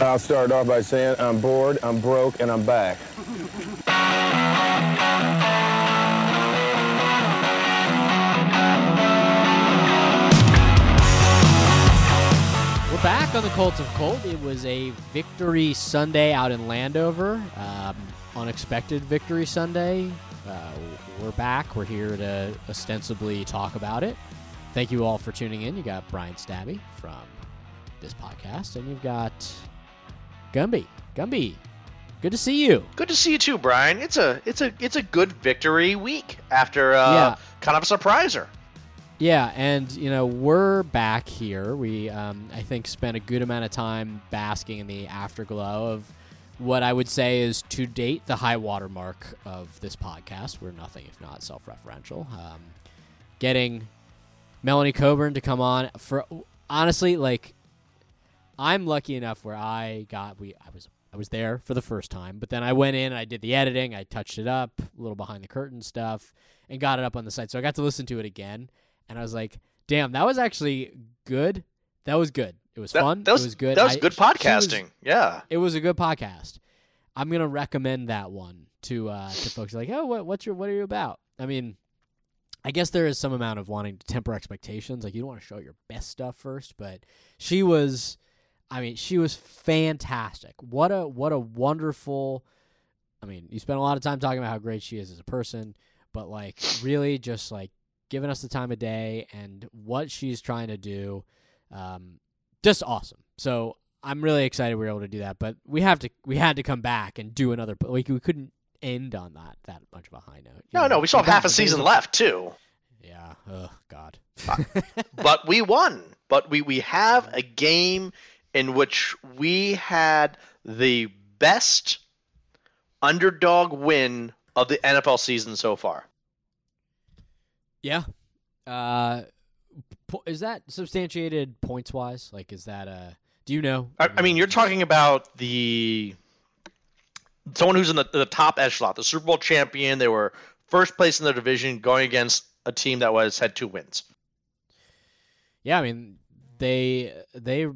I'll start off by saying I'm bored, I'm broke, and I'm back. We're back on the Colts of Colt. It was a victory Sunday out in Landover. Um, unexpected victory Sunday. Uh, we're back. We're here to ostensibly talk about it. Thank you all for tuning in. You got Brian Stabby from this podcast, and you've got Gumby. Gumby, good to see you. Good to see you too, Brian. It's a it's a it's a good victory week after uh, Yeah. kind of a surpriser. Yeah, and you know we're back here. We, um, I think, spent a good amount of time basking in the afterglow of what I would say is to date the high watermark of this podcast. We're nothing if not self-referential. Um, getting Melanie Coburn to come on for honestly, like I'm lucky enough where I got we I was I was there for the first time, but then I went in, I did the editing, I touched it up, a little behind the curtain stuff, and got it up on the site. So I got to listen to it again, and I was like, "Damn, that was actually good. That was good. It was That, fun. that was it was good. That was I- good she was- podcasting. yeah. it was a good podcast. I'm gonna recommend that one to uh, to folks like, oh, what, what's your what are you about? I mean, I guess there is some amount of wanting to temper expectations. Like you don't want to show your best stuff first, but she was, I mean, she was fantastic. What a what a wonderful. I mean, you spent a lot of time talking about how great she is as a person, but like really just like giving us the time of day and what she's trying to do, um, just awesome. So I'm really excited we were able to do that, but we have to we had to come back and do another. Like we couldn't end on that that much of a high note. No, know? no, we still have half a season left too. Yeah. Oh God. but we won. But we, we have a game in which we had the best underdog win of the NFL season so far. yeah. Uh, is that substantiated points wise? Like, is that uh? Do you know? I, I mean, you're talking about the someone who's in the, the top echelon, the Super Bowl champion. They were first place in their division, going against a team that was had two wins, Yeah, I mean, they they.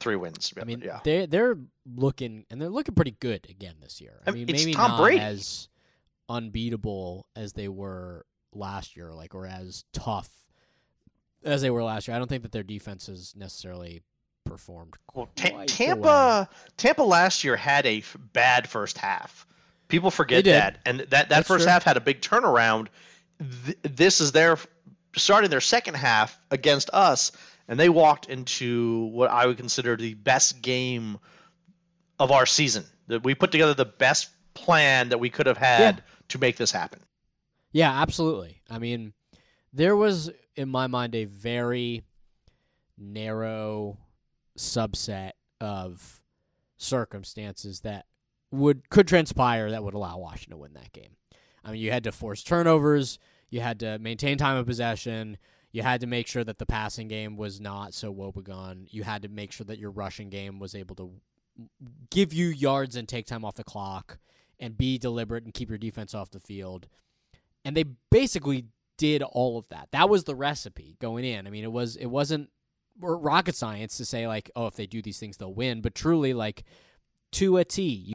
Three wins. I mean, yeah. they they're looking and they're looking pretty good again this year. I, I mean, maybe Tom not Brady. as unbeatable as they were last year, like or as tough as they were last year. I don't think that their defense has necessarily performed. Well, Ta- quite the way- Tampa, Tampa last year had a f- bad first half. People forget that, and that that That's first true. half had a big turnaround. Th- this is their starting their second half against us, and they walked into what I would consider the best game of our season. That we put together the best plan that we could have had Yeah. to make this happen. Yeah, absolutely. I mean, there was in my mind a very narrow subset of circumstances that would could transpire that would allow Washington to win that game. I mean, you had to force turnovers, you had to maintain time of possession, you had to make sure that the passing game was not so woebegone. You had to make sure that your rushing game was able to give you yards and take time off the clock and be deliberate and keep your defense off the field. And they basically did all of that. That was the recipe going in. I mean, it was it wasn't rocket science to say like, oh, if they do these things, they'll win. But truly, like to a T,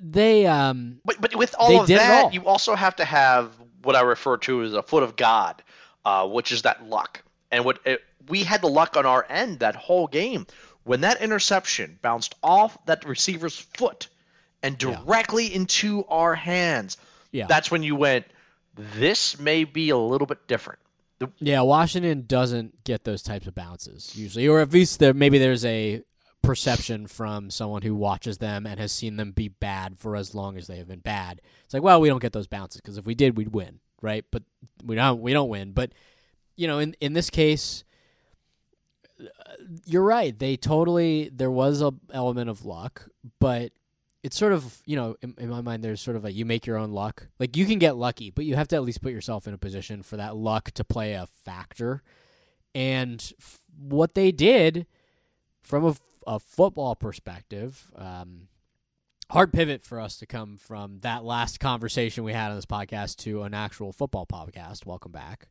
they um But but with all of that, all. you also have to have what I refer to as a foot of God, uh, which is that luck. And what it, we had the luck on our end that whole game when that interception bounced off that receiver's foot and Yeah. directly into our hands. yeah That's when you went. This may be a little bit different. The, Yeah, Washington doesn't get those types of bounces usually, or at least there maybe there's a perception from someone who watches them and has seen them be bad for as long as they have been bad. It's like, well, we don't get those bounces because if we did, we'd win, right? But we don't. We don't win. But you know, in in this case, you're right. They totally there was a element of luck, but it's sort of you know in, in my mind there's sort of a you make your own luck like you can get lucky but you have to at least put yourself in a position for that luck to play a factor and f- what they did from a football perspective um, hard pivot for us to come from that last conversation we had on this podcast to an actual football podcast welcome back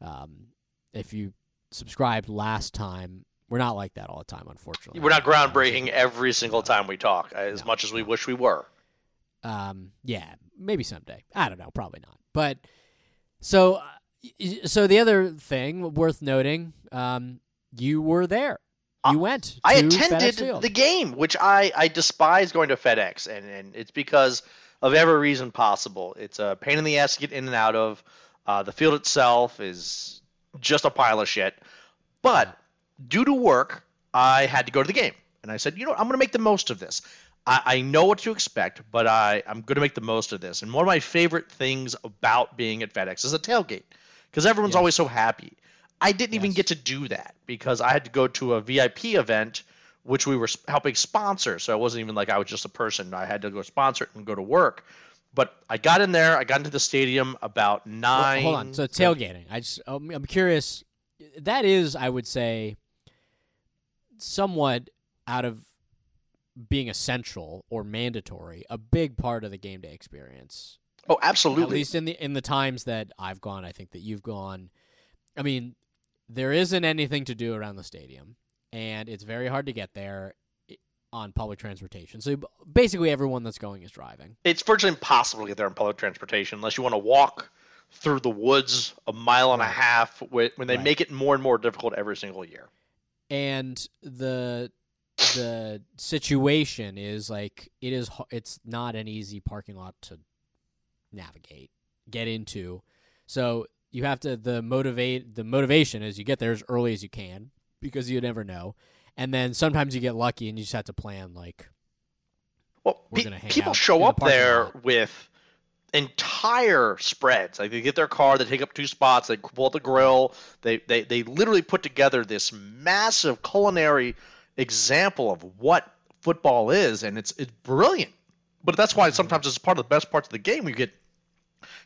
um, if you subscribed last time We're not like that all the time, unfortunately. We're not Um, groundbreaking every single time we talk, as No, much as we wish we were. Um, yeah, maybe someday. I don't know, probably not. But so, uh, so the other thing worth noting, um, you were there. You went. I attended the game, which I, I despise going to FedEx, and, and it's because of every reason possible. It's a pain in the ass to get in and out of. Uh, the field itself is just a pile of shit. But due to work, I had to go to the game. And I said, you know what, I'm going to make the most of this. I, I know what to expect, but I, I'm going to make the most of this. And one of my favorite things about being at FedEx is a tailgate because everyone's Yes. always so happy. I didn't even get to do that because I had to go to a VIP event, which we were helping sponsor. So it wasn't even like I was just a person. I had to go sponsor it and go to work. But I got in there. I got into the stadium about Well, nine. hold on. So tailgating. I just I'm, I'm curious. That is, I would say, somewhat out of being essential or mandatory, a big part of the game day experience. Oh, absolutely. At least in the in the times that I've gone, I think that you've gone. I mean, there isn't anything to do around the stadium, and it's very hard to get there on public transportation. So basically, everyone that's going is driving. it's virtually impossible to get there on public transportation unless you want to walk through the woods a mile and a half when they Right. make it more and more difficult every single year. and the the situation is like it is it's not an easy parking lot to navigate get into so you have to the motivate the motivation is you get there as early as you can because you never know and then sometimes you get lucky and you just have to plan like Well, We're pe- gonna hang people show in the up there lot. with entire spreads. Like they get their car, they take up two spots, they pull out the grill. They, they they literally put together this massive culinary example of what football is, and it's it's brilliant. But that's why mm-hmm. sometimes it's part of the best parts of the game. You get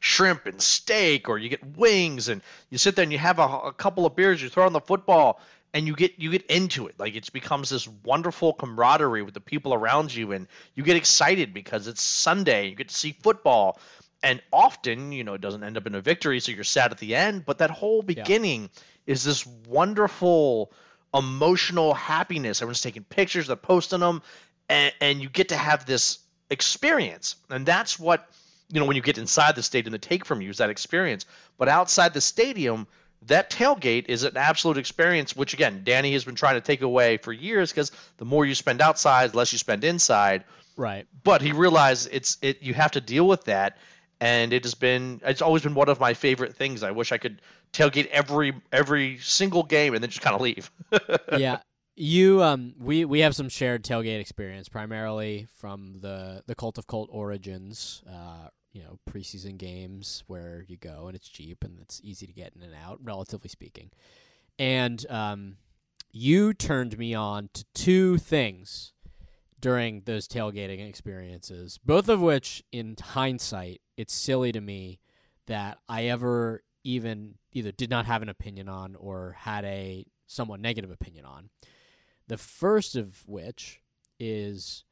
shrimp and steak, or you get wings, and you sit there and you have a, a couple of beers, you throw on the football, and you get you get into it. Like it becomes this wonderful camaraderie with the people around you, and you get excited because it's Sunday. You get to see football, and often you know it doesn't end up in a victory, so you're sad at the end. But that whole beginning is this wonderful emotional happiness. Everyone's taking pictures, they're posting them, and, and you get to have this experience, and that's what you know when you get inside the stadium to take from you is that experience. But outside the stadium that tailgate is an absolute experience which again danny has been trying to take away for years because the more you spend outside the less you spend inside. Right. But he realized it's it you have to deal with that. And it has been it's always been one of my favorite things. I wish i could tailgate every every single game and then just kind of leave. Yeah you um we we have some shared tailgate experience primarily from the the cult of cult origins uh you know preseason games where you go and it's cheap and it's easy to get in and out relatively speaking. And um you turned me on to two things during those tailgating experiences both of which in hindsight it's silly to me that i ever even either did not have an opinion on or had a somewhat negative opinion on the first of which is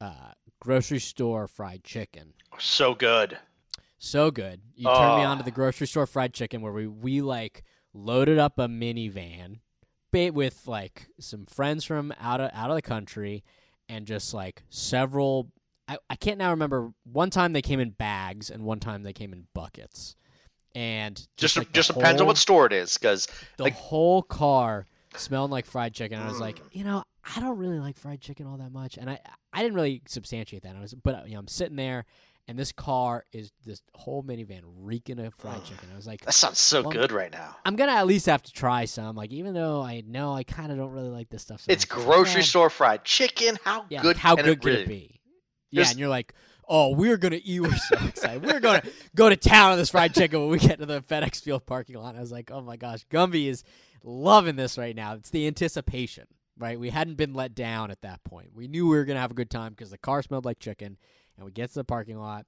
uh, grocery store fried chicken. so good So good. You turned me on to Oh. the grocery store fried chicken where we, we like loaded up a minivan with like some friends from out of out of the country and just like several I, I can't now remember one time they came in bags and one time they came in buckets. And just, just like, just depends on what store it is because the like- whole car smelled like fried chicken. I was like, Mm. you know, I don't really like fried chicken all that much, and I I didn't really substantiate that. I was, but you know, I'm sitting there, and this car is this whole minivan reeking of fried chicken. I was like, that sounds so Well, good right now I'm gonna at least have to try some. Like, even though I know I kind of don't really like this stuff. So it's much, grocery store fried chicken how Yeah, good how good it could really it be? Yeah, and you're like, oh, we're gonna eat. We're so excited. We're gonna go to town on this fried chicken when we get to the FedEx Field parking lot. I was like, oh my gosh, Gumby is loving this right now. It's the anticipation, right? We hadn't been let down at that point. We knew we were gonna have a good time because the car smelled like chicken, and we get to the parking lot,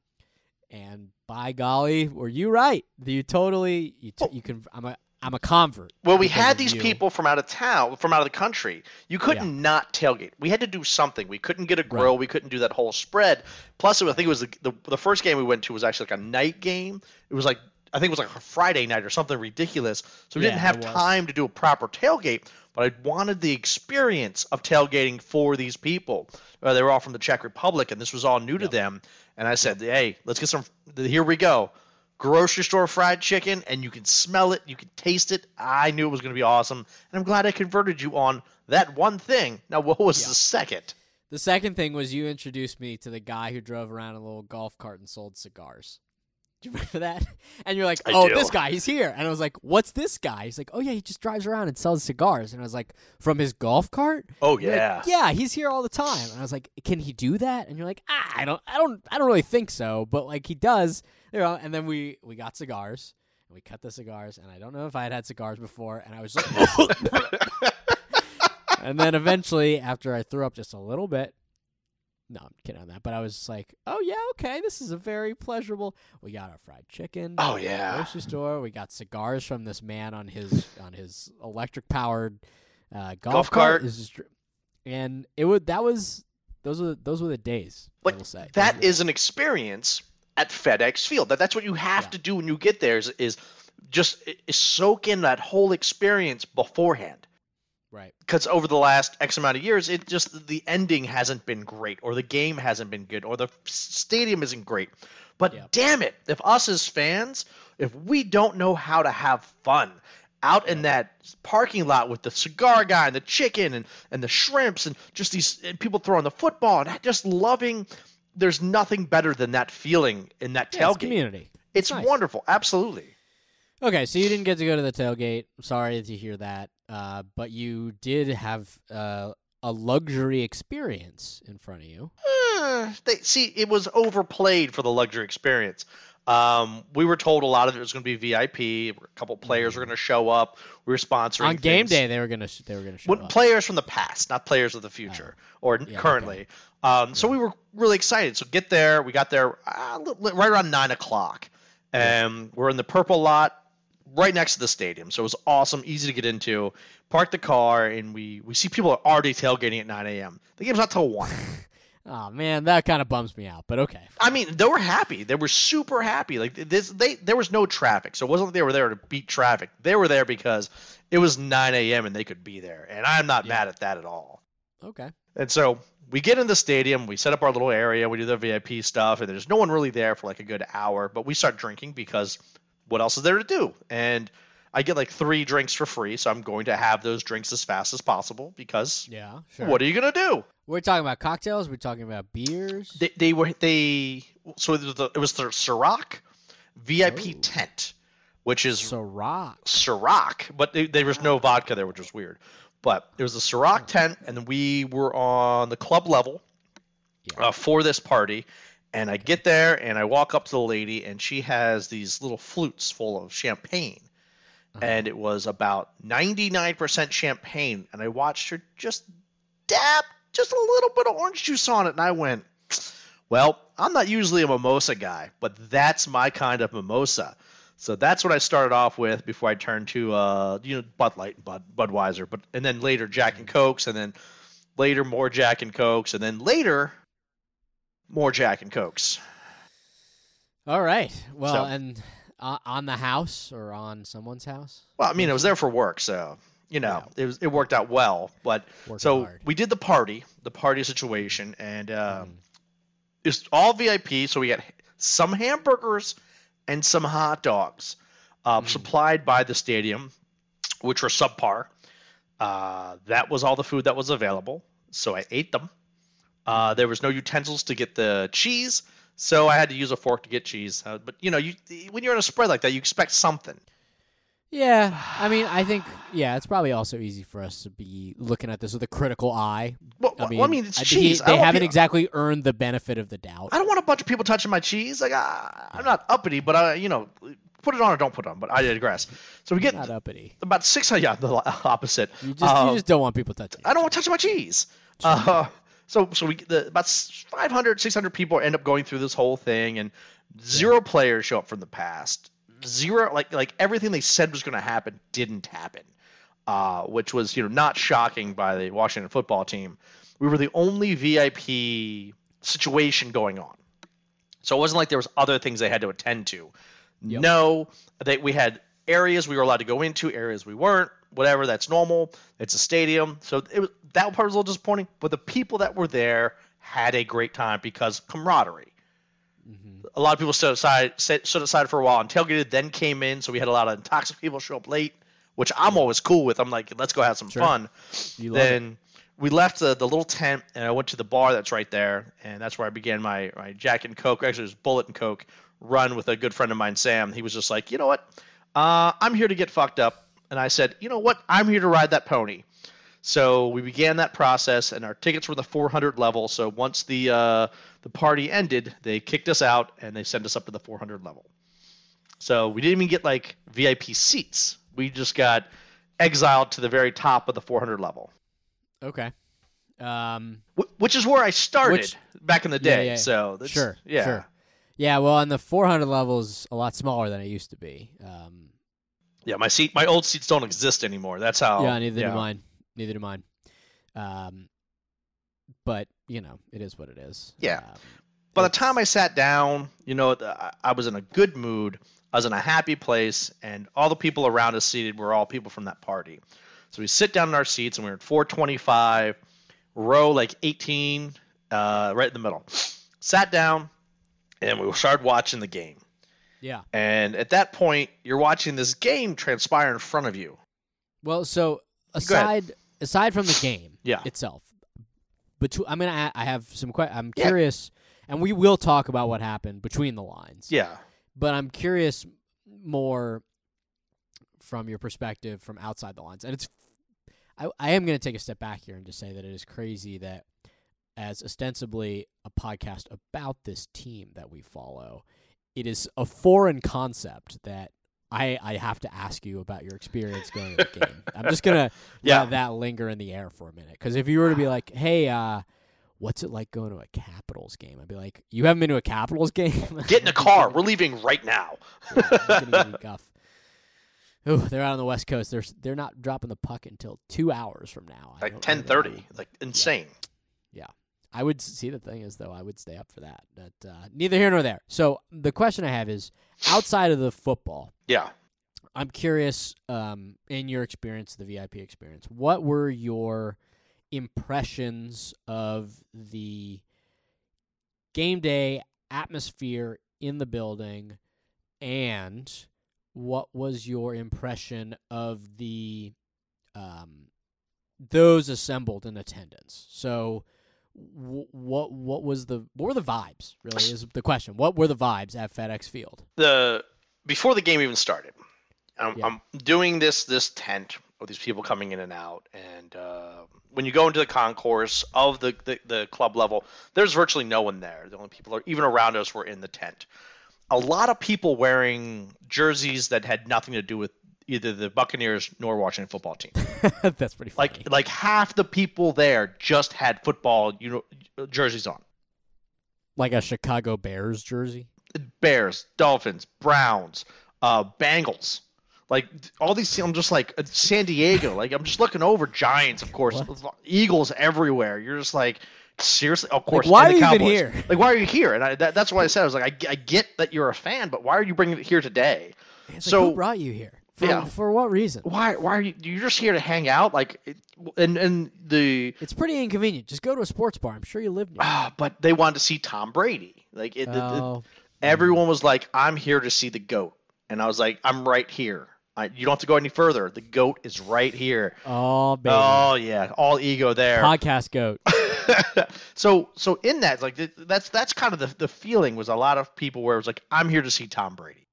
and by golly, were you right? You totally, you, t- you can. I'm a, I'm a convert. Well, we had these you. people from out of town, from out of the country. You couldn't not tailgate. We had to do something. We couldn't get a grill. We couldn't do that whole spread. Plus, I think it was the, the the first game we went to was actually like a night game. It was like I think it was like a Friday night or something ridiculous. So we didn't have time to do a proper tailgate. But I wanted the experience of tailgating for these people. Uh, they were all from the Czech Republic, and this was all new to them. And I said, "Hey, let's get some. Here we go. Grocery store fried chicken, and you can smell it, you can taste it. I knew it was going to be awesome, and I'm glad I converted you on that one thing. Now, what was Yeah. the second? The second thing was you introduced me to the guy who drove around in a little golf cart and sold cigars. Do you remember that? And you're like, "Oh, this guy, he's here." And I was like, "What's this guy?" He's like, "Oh yeah, he just drives around and sells cigars." And I was like, "From his golf cart?" Oh You're like, yeah, yeah, he's here all the time. And I was like, "Can he do that?" And you're like, "Ah, I don't, I don't, I don't really think so." But like he does, you know. And then we we got cigars and we cut the cigars. And I don't know if I had had cigars before. And I was like, and then eventually, after I threw up just a little bit, no, I'm kidding on that. But I was just like, oh yeah, okay, this is a very pleasurable. We got our fried chicken. Oh, yeah. grocery store. We got cigars from this man on his on his electric powered uh, golf, Golf cart. cart. Is and it would that was those were those were the days. I will say that Those an experience at FedEx Field. That that's what you have Yeah. to do when you get there. Is, is just is soak in that whole experience beforehand. Right. because over the last X amount of years, it just the ending hasn't been great, or the game hasn't been good, or the stadium isn't great. But Yeah. damn it, if us as fans, if we don't know how to have fun out in that parking lot with the cigar guy and the chicken and, and the shrimps and just these and people throwing the football and just loving, there's nothing better than that feeling in that Yeah, it's tailgate. community. It's nice. wonderful, absolutely. Okay, so you didn't get to go to the tailgate. I'm sorry to hear that. Uh, but you did have uh, a luxury experience in front of you. Eh, they see it was overplayed for the luxury experience. Um, we were told a lot of it was going to be VIP. A couple players were going to show up. We were sponsoring on game things. day, they were gonna sh- they were gonna show What up. players from the past, not players of the future or Yeah, currently. Um, so we were really excited. So get there. We got there uh, right around nine o'clock, and we're in the purple lot, right next to the stadium. So it was awesome, easy to get into. Park the car, and we we see people are already tailgating at 9 a.m. The game's not till one. Oh man, that kind of bums me out. But okay, I mean, they were happy. They were super happy. Like this, they there was no traffic, so it wasn't like they were there to beat traffic. They were there because it was 9 a.m. and they could be there, and I'm not Yeah. mad at that at all. okay, And so we get in the stadium, we set up our little area, we do the VIP stuff, and there's no one really there for like a good hour. But we start drinking because what else is there to do? And I get like three drinks for free, so I'm going to have those drinks as fast as possible because yeah, sure. what are you gonna do? We're talking about cocktails. We're talking about beers. They, they were they so it was the, it was the Ciroc VIP Oh. tent, which is Ciroc. Ciroc, but they, there was no vodka there, which was weird. But it was the Ciroc tent, and we were on the club level Yeah. uh, for this party. And I get there, and I walk up to the lady, and she has these little flutes full of champagne. Uh-huh. And it was about 99% champagne. And I watched her just dab just a little bit of orange juice on it. And I went, well, I'm not usually a mimosa guy, but that's my kind of mimosa. So that's what I started off with before I turned to uh, you know Bud Light, and Bud Budweiser, but and then later Jack and Cokes, and then later more Jack and Cokes, and then later more Jack and Cokes. All right. Well, So- and uh, on the house or on someone's house. Well, I mean, I was there for work, so you know it was it worked out well. But Working so hard. we did the party, the party situation, and um, Mhm. it's all VIP. So we got some hamburgers and some hot dogs uh, Mm. supplied by the stadium, which were subpar. Uh, that was all the food that was available, so I ate them. Uh, there was no utensils to get the cheese, so I had to use a fork to get cheese. Uh, but you know, you when you're in a spread like that, you expect something. Yeah, I mean, I think yeah, it's probably also easy for us to be looking at this with a critical eye. Well, I well, mean, I mean, it's I cheese. I they haven't pe- exactly earned the benefit of the doubt. I don't want a bunch of people touching my cheese. Like I, I'm not uppity, but I, you know, put it on or don't put it on. But I digress. So we get Not uppity. about six. Yeah, the opposite. You just Um, you just don't want people touching. I don't want to touch my cheese. Uh, so so we the, about 500, 600 people end up going through this whole thing, and zero players show up from the past. Zero, like like everything they said was going to happen didn't happen, uh, which was you know not shocking by the Washington football team. We were the only VIP situation going on, so it wasn't like there was other things they had to attend to. Yep. No, they, we had areas we were allowed to go into, areas we weren't. Whatever, that's normal. It's a stadium, so it was that part was a little disappointing. But the people that were there had a great time because camaraderie. Mhm. A lot of people stood aside, stood stood aside for a while and tailgated, then came in. So we had a lot of intoxicated people show up late, which I'm always cool with. I'm like, let's go have some Sure. fun. You then we left the, the little tent and I went to the bar that's right there, and that's where I began my, my Jack and Coke, actually it was Bulleit and Coke run with a good friend of mine, Sam. He was just like, you know what, uh, I'm here to get fucked up, and I said, you know what, I'm here to ride that pony. So we began that process, and our tickets were the 400 level. So once the uh, the party ended, they kicked us out and they sent us up to the 400 level. So we didn't even get like VIP seats. We just got exiled to the very top of the 400 level Okay. Um, Wh- which is where I started Which- back in the Yeah, day. yeah. So that's, sure. yeah, Sure. Yeah. Well, and the 400 levels a lot smaller than it used to be. Um, yeah. My seat, my old seats don't exist anymore. That's how. yeah. Neither yeah. do mine. Neither do mine. Um, but you know, it is what it is. Yeah. Um, By the time I sat down, you know, I- I was in a good mood. I was in a happy place, and all the people around us seated were all people from that party. So we sit down in our seats, and we're at 425, row like 18, uh, right in the middle. Sat down, and we started watching the game. Yeah. And at that point, you're watching this game transpire in front of you. Well, so aside aside from the game Yeah. itself, between I'm gonna a- I have some que- I'm Yeah. curious, and we will talk about what happened between the lines. Yeah. But I'm curious more from your perspective from outside the lines, and it's I I am gonna take a step back here and just say that it is crazy that as ostensibly a podcast about this team that we follow, it is a foreign concept that I, I have to ask you about your experience going to the game. I'm just gonna Yeah. let that linger in the air for a minute because if you were to be like, "Hey, uh, what's it like going to a Capitals game?" I'd be like, "You haven't been to a Capitals game? Get in the car. We're leaving right now. Yeah, I'm gonna give you guff. Ooh, they're out on the West Coast. They're they're not dropping the puck until two hours from now. I Like ten thirty. Like insane. I would see the thing is though I would stay up for that. But uh, neither here nor there. So the question I have is, outside of the football, Yeah. I'm curious, um, in your experience, the VIP experience, what were your impressions of the game day atmosphere in the building, and what was your impression of the um, those assembled in attendance? So, what what was the what were the vibes? Really, is the question. What were the vibes at FedEx Field? The before the game even started, I'm, Yeah. I'm doing this this tent with these people coming in and out, and uh, when you go into the concourse of the, the the club level, there's virtually no one there. The only people are even around us were in the tent. A lot of people wearing jerseys that had nothing to do with either the Buccaneers nor Washington football team. That's pretty funny. Like like half the people there just had football you know jerseys on. like a Chicago Bears jersey. Bears, Dolphins, Browns, uh, Bengals. Like all these, I'm just like uh, San Diego. Like I'm just looking over Giants, of course, Eagles everywhere. You're just like seriously, of course. why and the are you even here? Like why are you here? And I, that, that's why I said I was like, I, I get that you're a fan, but why are you bringing it here today? It's So- like, who brought you here? For, Yeah. for what reason? Why why are you? You're just here to hang out, like, and and the It's pretty inconvenient. Just go to a sports bar. I'm sure you live near. ah, but they wanted to see Tom Brady. Like it, it- it- oh, everyone was like, "I'm here to see the goat," and I was like, "I'm right here. I, you don't have to go any further. The goat is right here." oh, baby. Oh yeah, all ego there. Podcast goat. so so in that, like that's that's kind of the the feeling was a lot of people where it was like, "I'm here to see Tom Brady.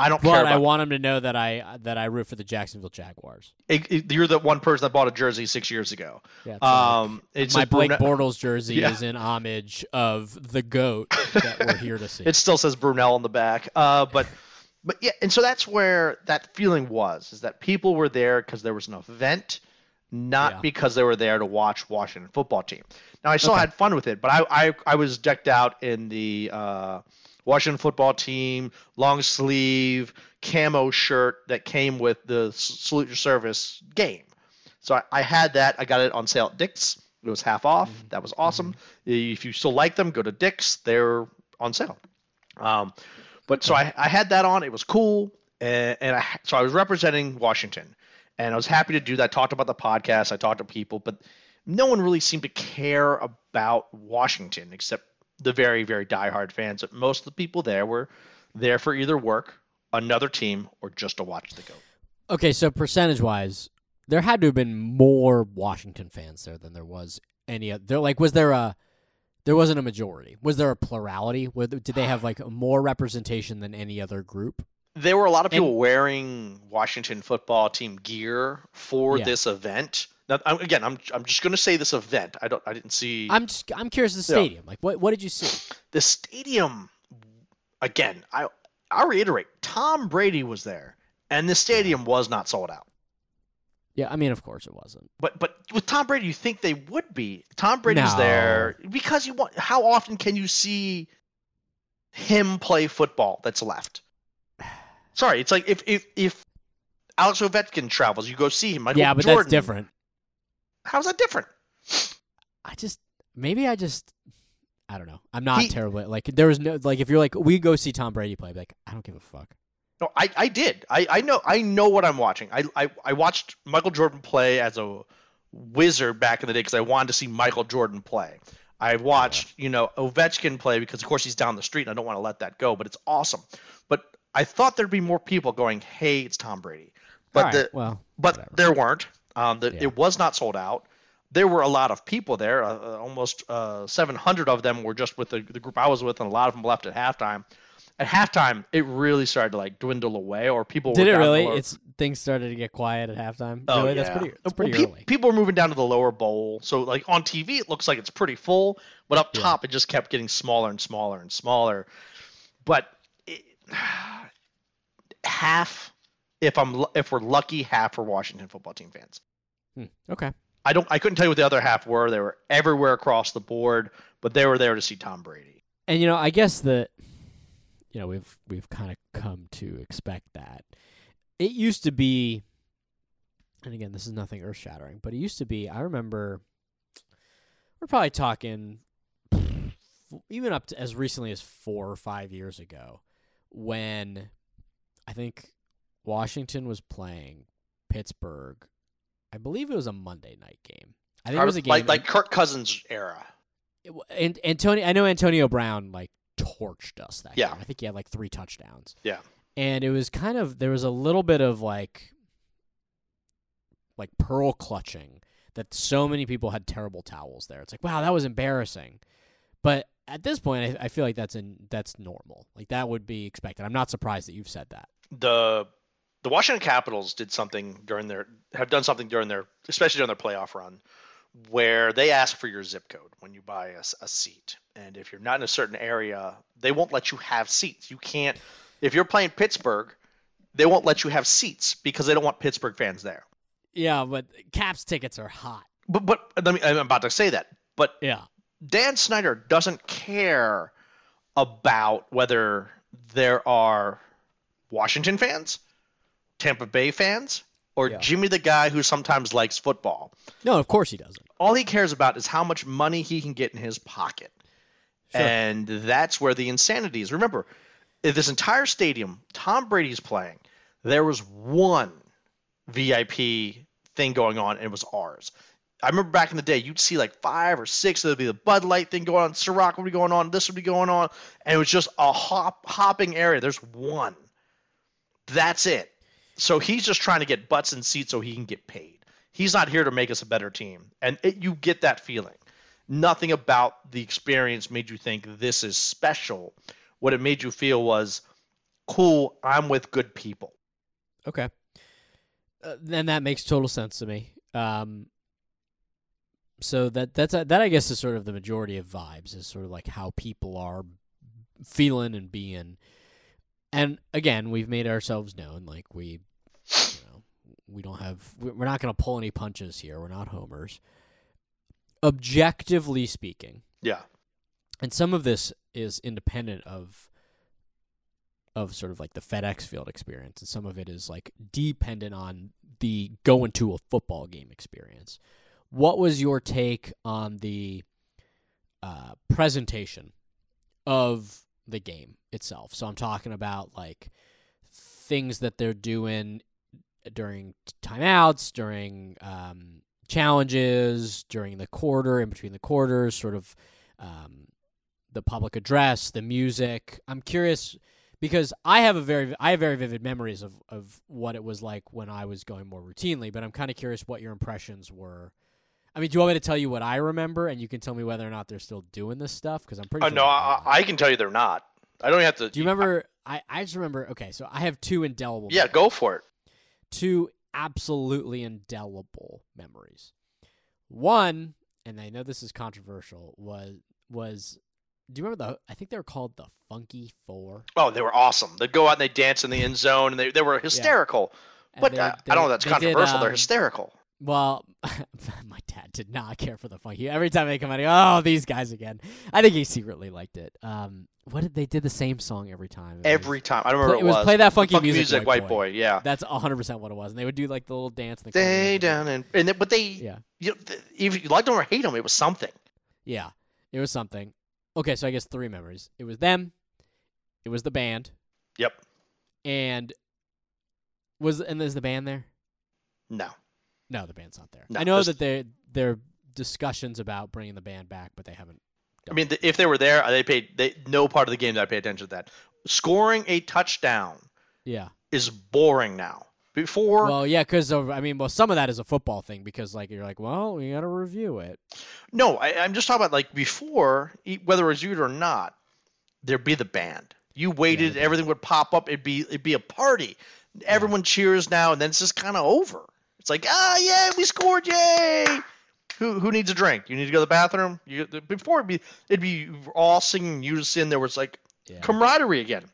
I don't care But I want him to know that I that I root for the Jacksonville Jaguars. it- it- you're the one person that bought a jersey six years ago. Yeah, it's like- Um, it's my Blake Brune- Bortles jersey Yeah. is in homage of the goat that we're here to see. It still says Brunel on the back. Uh, but but yeah, and so that's where that feeling was is that people were there because there was an event, not Yeah. because they were there to watch Washington football team. Now I still Okay. had fun with it, but I I, I was decked out in the uh, Washington football team long sleeve camo shirt that came with the Salute Your Service game. So I, I had that. I got it on sale at Dick's. It was half off. Mhm. That was awesome. If you still like them, go to Dick's. They're on sale. Um, But so I, I had that on. It was cool, and, and I, so I was representing Washington, and I was happy to do that. Talked about the podcast. I talked to people, but no one really seemed to care about Washington except the very very diehard fans. But most of the people there were there for either work, another team, or just to watch the goat. Okay, so percentage wise, there had to have been more Washington fans there than there was any other. There, like, was there a? There wasn't a majority. Was there a plurality? Did they have like more representation than any other group? There were a lot of people And- wearing Washington football team gear for Yeah. this event. Now, I'm, again, I'm I'm just going to say this event. I don't I didn't see I'm just I'm curious. The Yeah. stadium, like, what what did you see? the stadium. Again, I I reiterate, Tom Brady was there, and the stadium was not sold out. Yeah, I mean, of course it wasn't. But but with Tom Brady, you think they would be? Tom Brady's No. there because you want. How often can you see him play football? That's left. Sorry, it's like if if if Alex Ovechkin travels, you go see him. Michael yeah, but Jordan, that's different. How's that different? I just maybe I just I don't know. I'm not He- terrible. Like there was no like if you're like we go see Tom Brady play, I'd be like I don't give a fuck. No, I, I did. I, I know I know what I'm watching. I, I, I watched Michael Jordan play as a wizard back in the day because I wanted to see Michael Jordan play. I watched, you know, Ovechkin play because of course he's down the street and I don't want to let that go, but it's awesome. But I thought there'd be more people going, "Hey, it's Tom Brady." But right, the well, but whatever. there weren't. Um, the, Yeah. It was not sold out. There were a lot of people there. Uh, uh, almost uh, 700 of them were just with the, the group I was with, and a lot of them left at halftime. At halftime, it really started to like dwindle away, or people did it really? lower- It's things started to get quiet at halftime. Oh, really? That's pretty. That's Well, pretty pe- early. People were moving down to the lower bowl, so like on TV, it looks like it's pretty full, but up Yeah. top, it just kept getting smaller and smaller and smaller. But it, half, if I'm if we're lucky, half are Washington football team fans. Hmm, Okay. I don't. I couldn't tell you what the other half were. They were everywhere across the board, but they were there to see Tom Brady. And you know, I guess that you know we've we've kind of come to expect that. It used to be, and again, this is nothing earth shattering, but it used to be. I remember we're probably talking even up to as recently as four or five years ago when I think Washington was playing Pittsburgh. I believe it was a Monday night game. I think it was a game like like Kirk Cousins era. it and Antonio, I know Antonio Brown like torched us that Yeah. game. I think he had like three touchdowns. Yeah. And it was kind of there was a little bit of like like pearl clutching that so many people had terrible towels there. It's like, wow, that was embarrassing. But at this point, I, I feel like that's in that's normal. Like that would be expected. I'm not surprised that you've said that. the the Washington Capitals did something during their have done something during their especially during their playoff run where they ask for your zip code when you buy a, a seat and if you're not in a certain area they won't let you have seats you can't if you're playing Pittsburgh they won't let you have seats because they don't want Pittsburgh fans there Yeah, but Caps tickets are hot. but but let me, I'm about to say that but Yeah. Dan Snyder doesn't care about whether there are Washington fans, Tampa Bay fans, or Yeah. Jimmy the guy who sometimes likes football. No, of course he doesn't. All he cares about is how much money he can get in his pocket. Sure. And that's where the insanity is. Remember, in this entire stadium, Tom Brady's playing. There was one VIP thing going on, and it was ours. I remember back in the day, you'd see like five or six. There'd be the Bud Light thing going on, Ciroc would be going on, this would be going on, and it was just a hop hopping area. There's one. That's it. So he's just trying to get butts in seats so he can get paid. He's not here to make us a better team, and it, you get that feeling. Nothing about the experience made you think this is special. What it made you feel was, cool. I'm with good people. Okay. Uh, then that makes total sense to me. Um, so that that's that I guess is sort of the majority of vibes is sort of like how people are feeling and being. And again, we've made ourselves known. Like we, you know, we don't have. we- We're not going to pull any punches here. We're not homers. Objectively speaking, Yeah. and some of this is independent of of sort of like the FedEx Field experience, and some of it is like dependent on the going to a football game experience. What was your take on the uh, presentation of the game itself. So I'm talking about like things that they're doing during timeouts, during um, challenges, during the quarter, in between the quarters, sort of um, the public address, the music. I'm curious because I have a very I have very vivid memories of of what it was like when I was going more routinely, but I'm kind of curious what your impressions were. I mean, do you want me to tell you what I remember, and you can tell me whether or not they're still doing this stuff? Because I'm pretty. Uh, sure no, I. I can tell you they're not. I don't have to. Do you remember? I, I just remember. Okay, so I have two indelible. Yeah, go for it. Two absolutely indelible memories. One, and I know this is controversial, was was. Do you remember the? I think they were called the Funky Four. Oh, they were awesome. They'd go out and they dance in the end zone, and they they were hysterical. And But they- uh, they- I don't know. That's they did, controversial. They're um, hysterical. Well, my dad did not care for the funky. Every time they come out, he, oh, these guys again. I think he secretly liked it. Um, what did they did the same song every time? It was- Every time. I don't play, remember it what was play that funky, Funky music, White Boy. Yeah. That's hundred percent what it was, and they would do like the little dance. the. They down and and they, but they Yeah, you know, if you liked them or hate them, it was something. yeah, it was something. Okay, so I guess three memories. It was them. It was the band, Yep. and was and is the band there? No. No, the band's not there. No, I know that there there are discussions about bringing the band back, but they haven't. I mean, if they were there, uh, they paid. They no part of the game that I pay attention to that. Scoring a touchdown Yeah. is boring now. Before, Well, yeah, because I mean, well, some of that is a football thing because like you're like, well, we got to review it. no, I, I'm just talking about like before, whether it was you or not, there'd be the band. You waited, band. everything would pop up. It'd be it'd be a party. Everyone cheers now, and then it's just kind of over. It's like, ah, yeah, we scored, yay! Who who needs a drink? You need to go to the bathroom. You before it'd be it'd be all singing in unison. There was like Yeah. camaraderie again,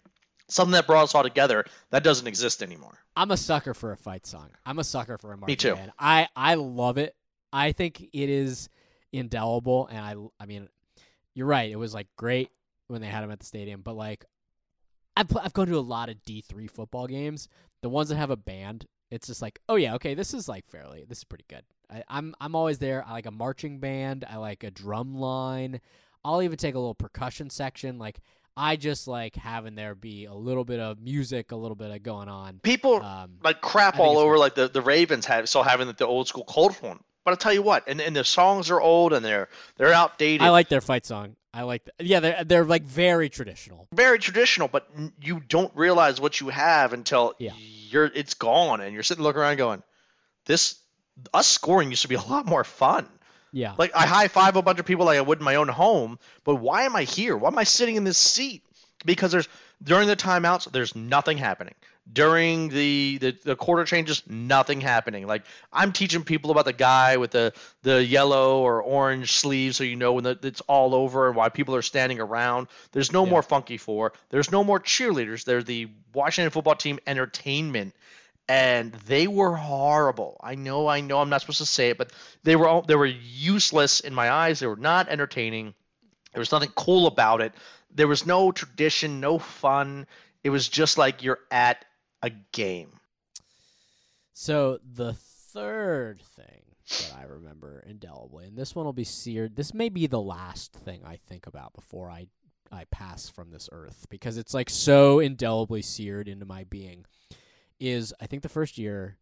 something that brought us all together. That doesn't exist anymore. I'm a sucker for a fight song. I'm a sucker for a marching Me too. band. I I love it. I think it is indelible, and I I mean, you're right. It was like great when they had them at the stadium, but like, I've I've gone to a lot of D3 football games. The ones that have a band, it's just like, oh yeah, okay, this is like fairly, this is pretty good. I, I'm I'm always there. I like a marching band. I like a drum line. I'll even take a little percussion section. Like I just like having there be a little bit of music, a little bit of going on. People Um, like crap all over like the, the Ravens have still having the old school Colts one. But I'll tell you what, and, and the songs are old and they're they're outdated. I like their fight song. I like, th- yeah, they're they're like very traditional. very traditional, but you don't realize what you have until Yeah. you're it's gone and you're sitting looking around going, this us scoring used to be a lot more fun. Yeah, Like I high five a bunch of people like I would in my own home, but why am I here? Why am I sitting in this seat? Because there's during the timeouts, there's nothing happening. During the, the the quarter changes, nothing happening. Like I'm teaching people about the guy with the the yellow or orange sleeves, so you know when the, it's all over and why people are standing around. There's no Yeah. more funky four. There's no more cheerleaders. There's the Washington football team entertainment and they were horrible. I know, I know, I'm not supposed to say it, but they were all, they were useless in my eyes. They were not entertaining. There was nothing cool about it. There was no tradition, no fun. It was just like you're at a game. So the third thing that I remember indelibly, and this one will be seared. This may be the last thing I think about before I I pass from this earth because it's like so indelibly seared into my being. Is I think the first year,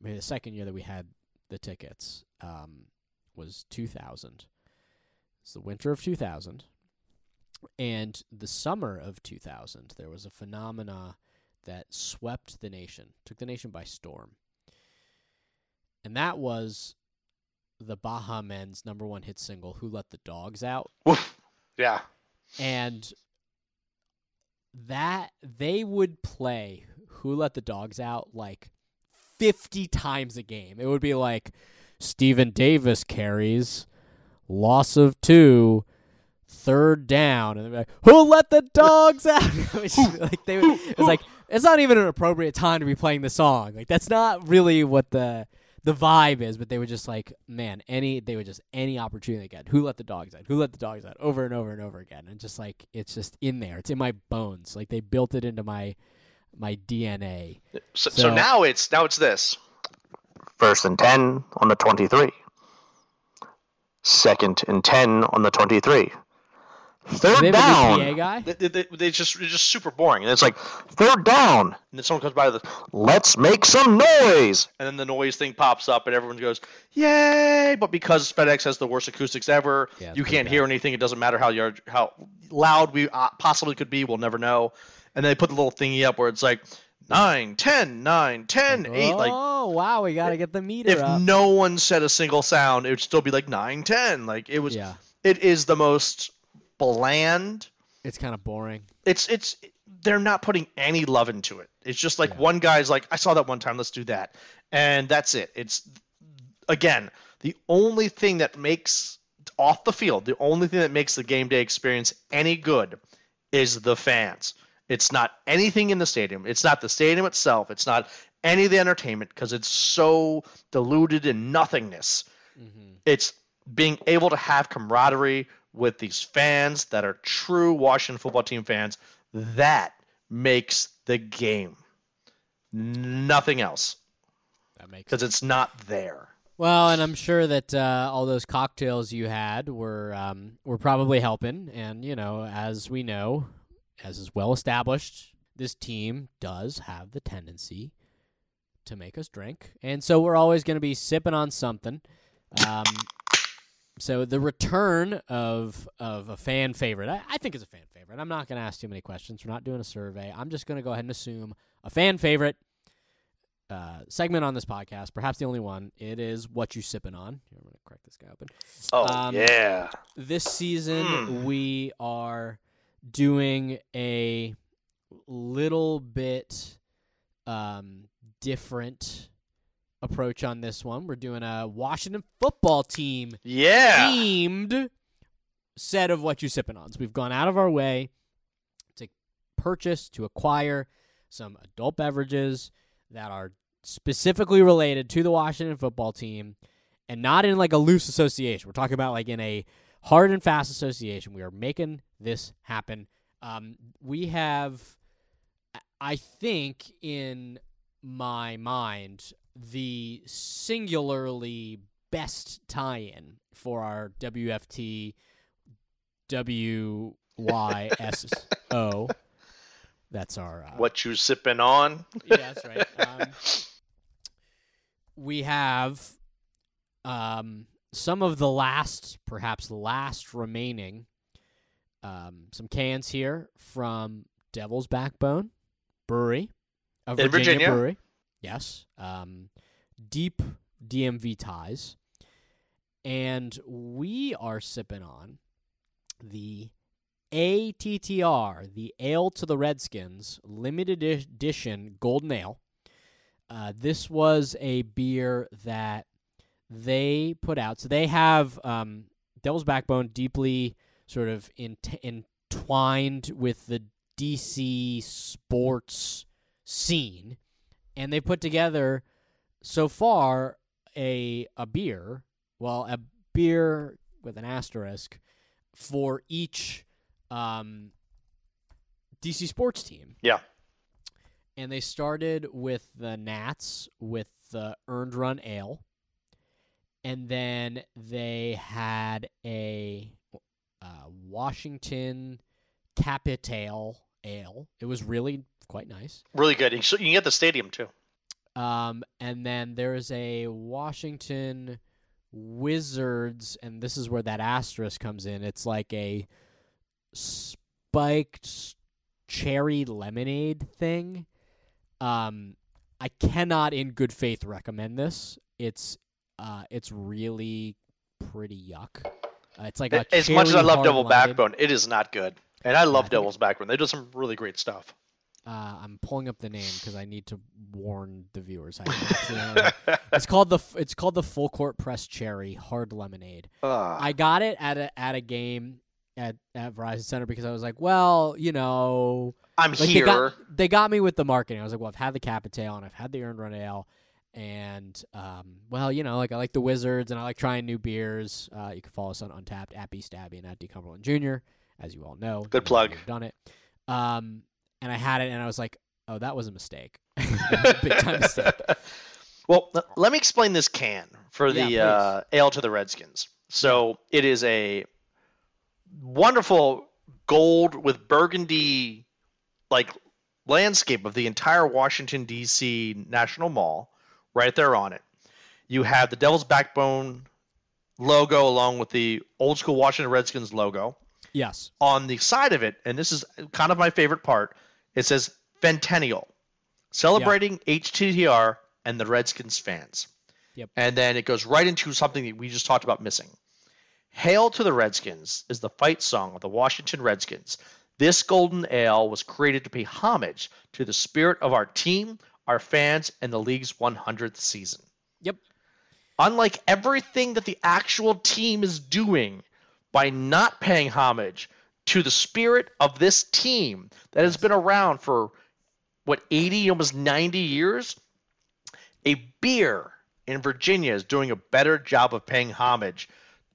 maybe the second year that we had the tickets, um, was 2000. It's the winter of 2000. And the summer of 2000, there was a phenomena that swept the nation, took the nation by storm. And that was the Baha Men's number one hit single, Who Let the Dogs Out. Woof. Yeah. And that they would play Who Let the Dogs Out like 50 times a game. It would be like Stephen Davis carries, loss of two, third down, and they'd be like, "Who let the dogs out?" Like they, would, it's like it's not even an appropriate time to be playing the song. Like that's not really what the the vibe is. But they were just like, man, any they were just any opportunity they get. Who let the dogs out? Who let the dogs out? Over and over and over again, and just like it's just in there. It's in my bones. Like they built it into my my DNA. So, so, So- now it's now it's this. First and ten on the twenty-three. Second and ten on the twenty-three. Third they have down. a guy. They, they, they- they just it's just super boring. And it's like third down, and then someone comes by with, "Let's make some noise," and then the noise thing pops up, and everyone goes, "Yay!" But because FedEx has the worst acoustics ever, Yeah, you can't hear anything. It doesn't matter how you how loud we uh, possibly could be. We'll never know. And they put the little thingy up where it's like nine, ten, nine, ten, eight. Like oh wow, we got to get the meter if up. no one said a single sound, it would still be like nine, ten. Like it was. yeah, It is the most bland it's kind of boring. it's it's they're not putting any love into it. It's just like Yeah. one guy's like, I saw that one time, let's do that, and that's it. It's again the only thing that makes off the field, the only thing that makes the game day experience any good is the fans. It's not anything in the stadium. It's not the stadium itself. It's not any of the entertainment because it's so diluted in nothingness hmm it's being able to have camaraderie with these fans that are true Washington football team fans. That makes the game. Nothing else That makes because it's not there. Well, and I'm sure that uh, all those cocktails you had were um, were probably helping. And you know, as we know, as is well established, this team does have the tendency to make us drink, and so we're always going to be sipping on something. Um, so the return of of a fan favorite, I, I think is a fan favorite. I'm not going to ask too many questions. We're not doing a survey. I'm just going to go ahead and assume a fan favorite uh, segment on this podcast, perhaps the only one. It is what you sipping on. Here, I'm going to crack this guy open. Oh Um, yeah, This season, Mm. we are doing a little bit um, different approach on this one. We're doing a Washington football team yeah. themed set of what you sipping on. So we've gone out of our way to purchase, to acquire some adult beverages that are specifically related to the Washington football team and not in like a loose association. We're talking about like in a hard and fast association. We are making this happen. Um, we have, I think, in my mind, the singularly best tie-in for our WFT WYSO. That's our uh, What you sipping on? yeah, that's right. Um, we have um, some of the last, perhaps last remaining, um, some cans here from Devil's Backbone Brewery, a Virginia, Virginia? brewery. Yes, um, deep DMV ties, and we are sipping on the ATTR, the Ale to the Redskins limited edition golden ale. Uh, this was a beer that they put out. So they have um, Devil's Backbone deeply sort of in- entwined with the DC sports scene, and they put together so far a a beer, well, a beer with an asterisk for each um, DC sports team. Yeah. And they started with the Nats with the Earned Run Ale. And then they had a uh, Washington Capital Ale. It was really quite nice. Really good. You can get the stadium too. Um, and then there is a Washington Wizards, and this is where that asterisk comes in. It's like a spiked cherry lemonade thing. Um, I cannot, in good faith, recommend this. It's uh, it's really pretty yuck. Uh, it's like a As much as I love lemonade. Backbone, it is not good. And I love think- Devil's Backbone. They do some really great stuff. Uh, I'm pulling up the name because I need to warn the viewers. It's called the it's called the full court press cherry hard lemonade. Ah. I got it at a at a game at at Verizon Center because I was like, well, you know, I'm like they here. got they got me with the marketing. I was like, well, I've had the Capitail and I've had the Earned Run Ale, and um, well, you know, like I like the Wizards and I like trying new beers. Uh, you can follow us on Untappd at B Stabby and at D Cumberland Jr. As you all know, Good plug. Done it. Um, and I had it and I was like, oh, that was a mistake, big time mistake. Well, let me explain this can for the Yeah, uh, ale to the Redskins. So it is a wonderful gold with burgundy like landscape of the entire Washington D.C. National Mall right there on it. You have the Devil's Backbone logo along with the old school Washington Redskins logo. Yes. On the side of it, and this is kind of my favorite part, it says Centennial, celebrating HTTR and the Redskins fans. Yep. And then it goes right into something that we just talked about missing. Hail to the Redskins is the fight song of the Washington Redskins. This golden ale was created to pay homage to the spirit of our team, our fans, and the league's 100th season. Yep. Unlike everything that the actual team is doing by not paying homage to the spirit of this team that has been around for what 80 almost 90 years a beer in Virginia is doing a better job of paying homage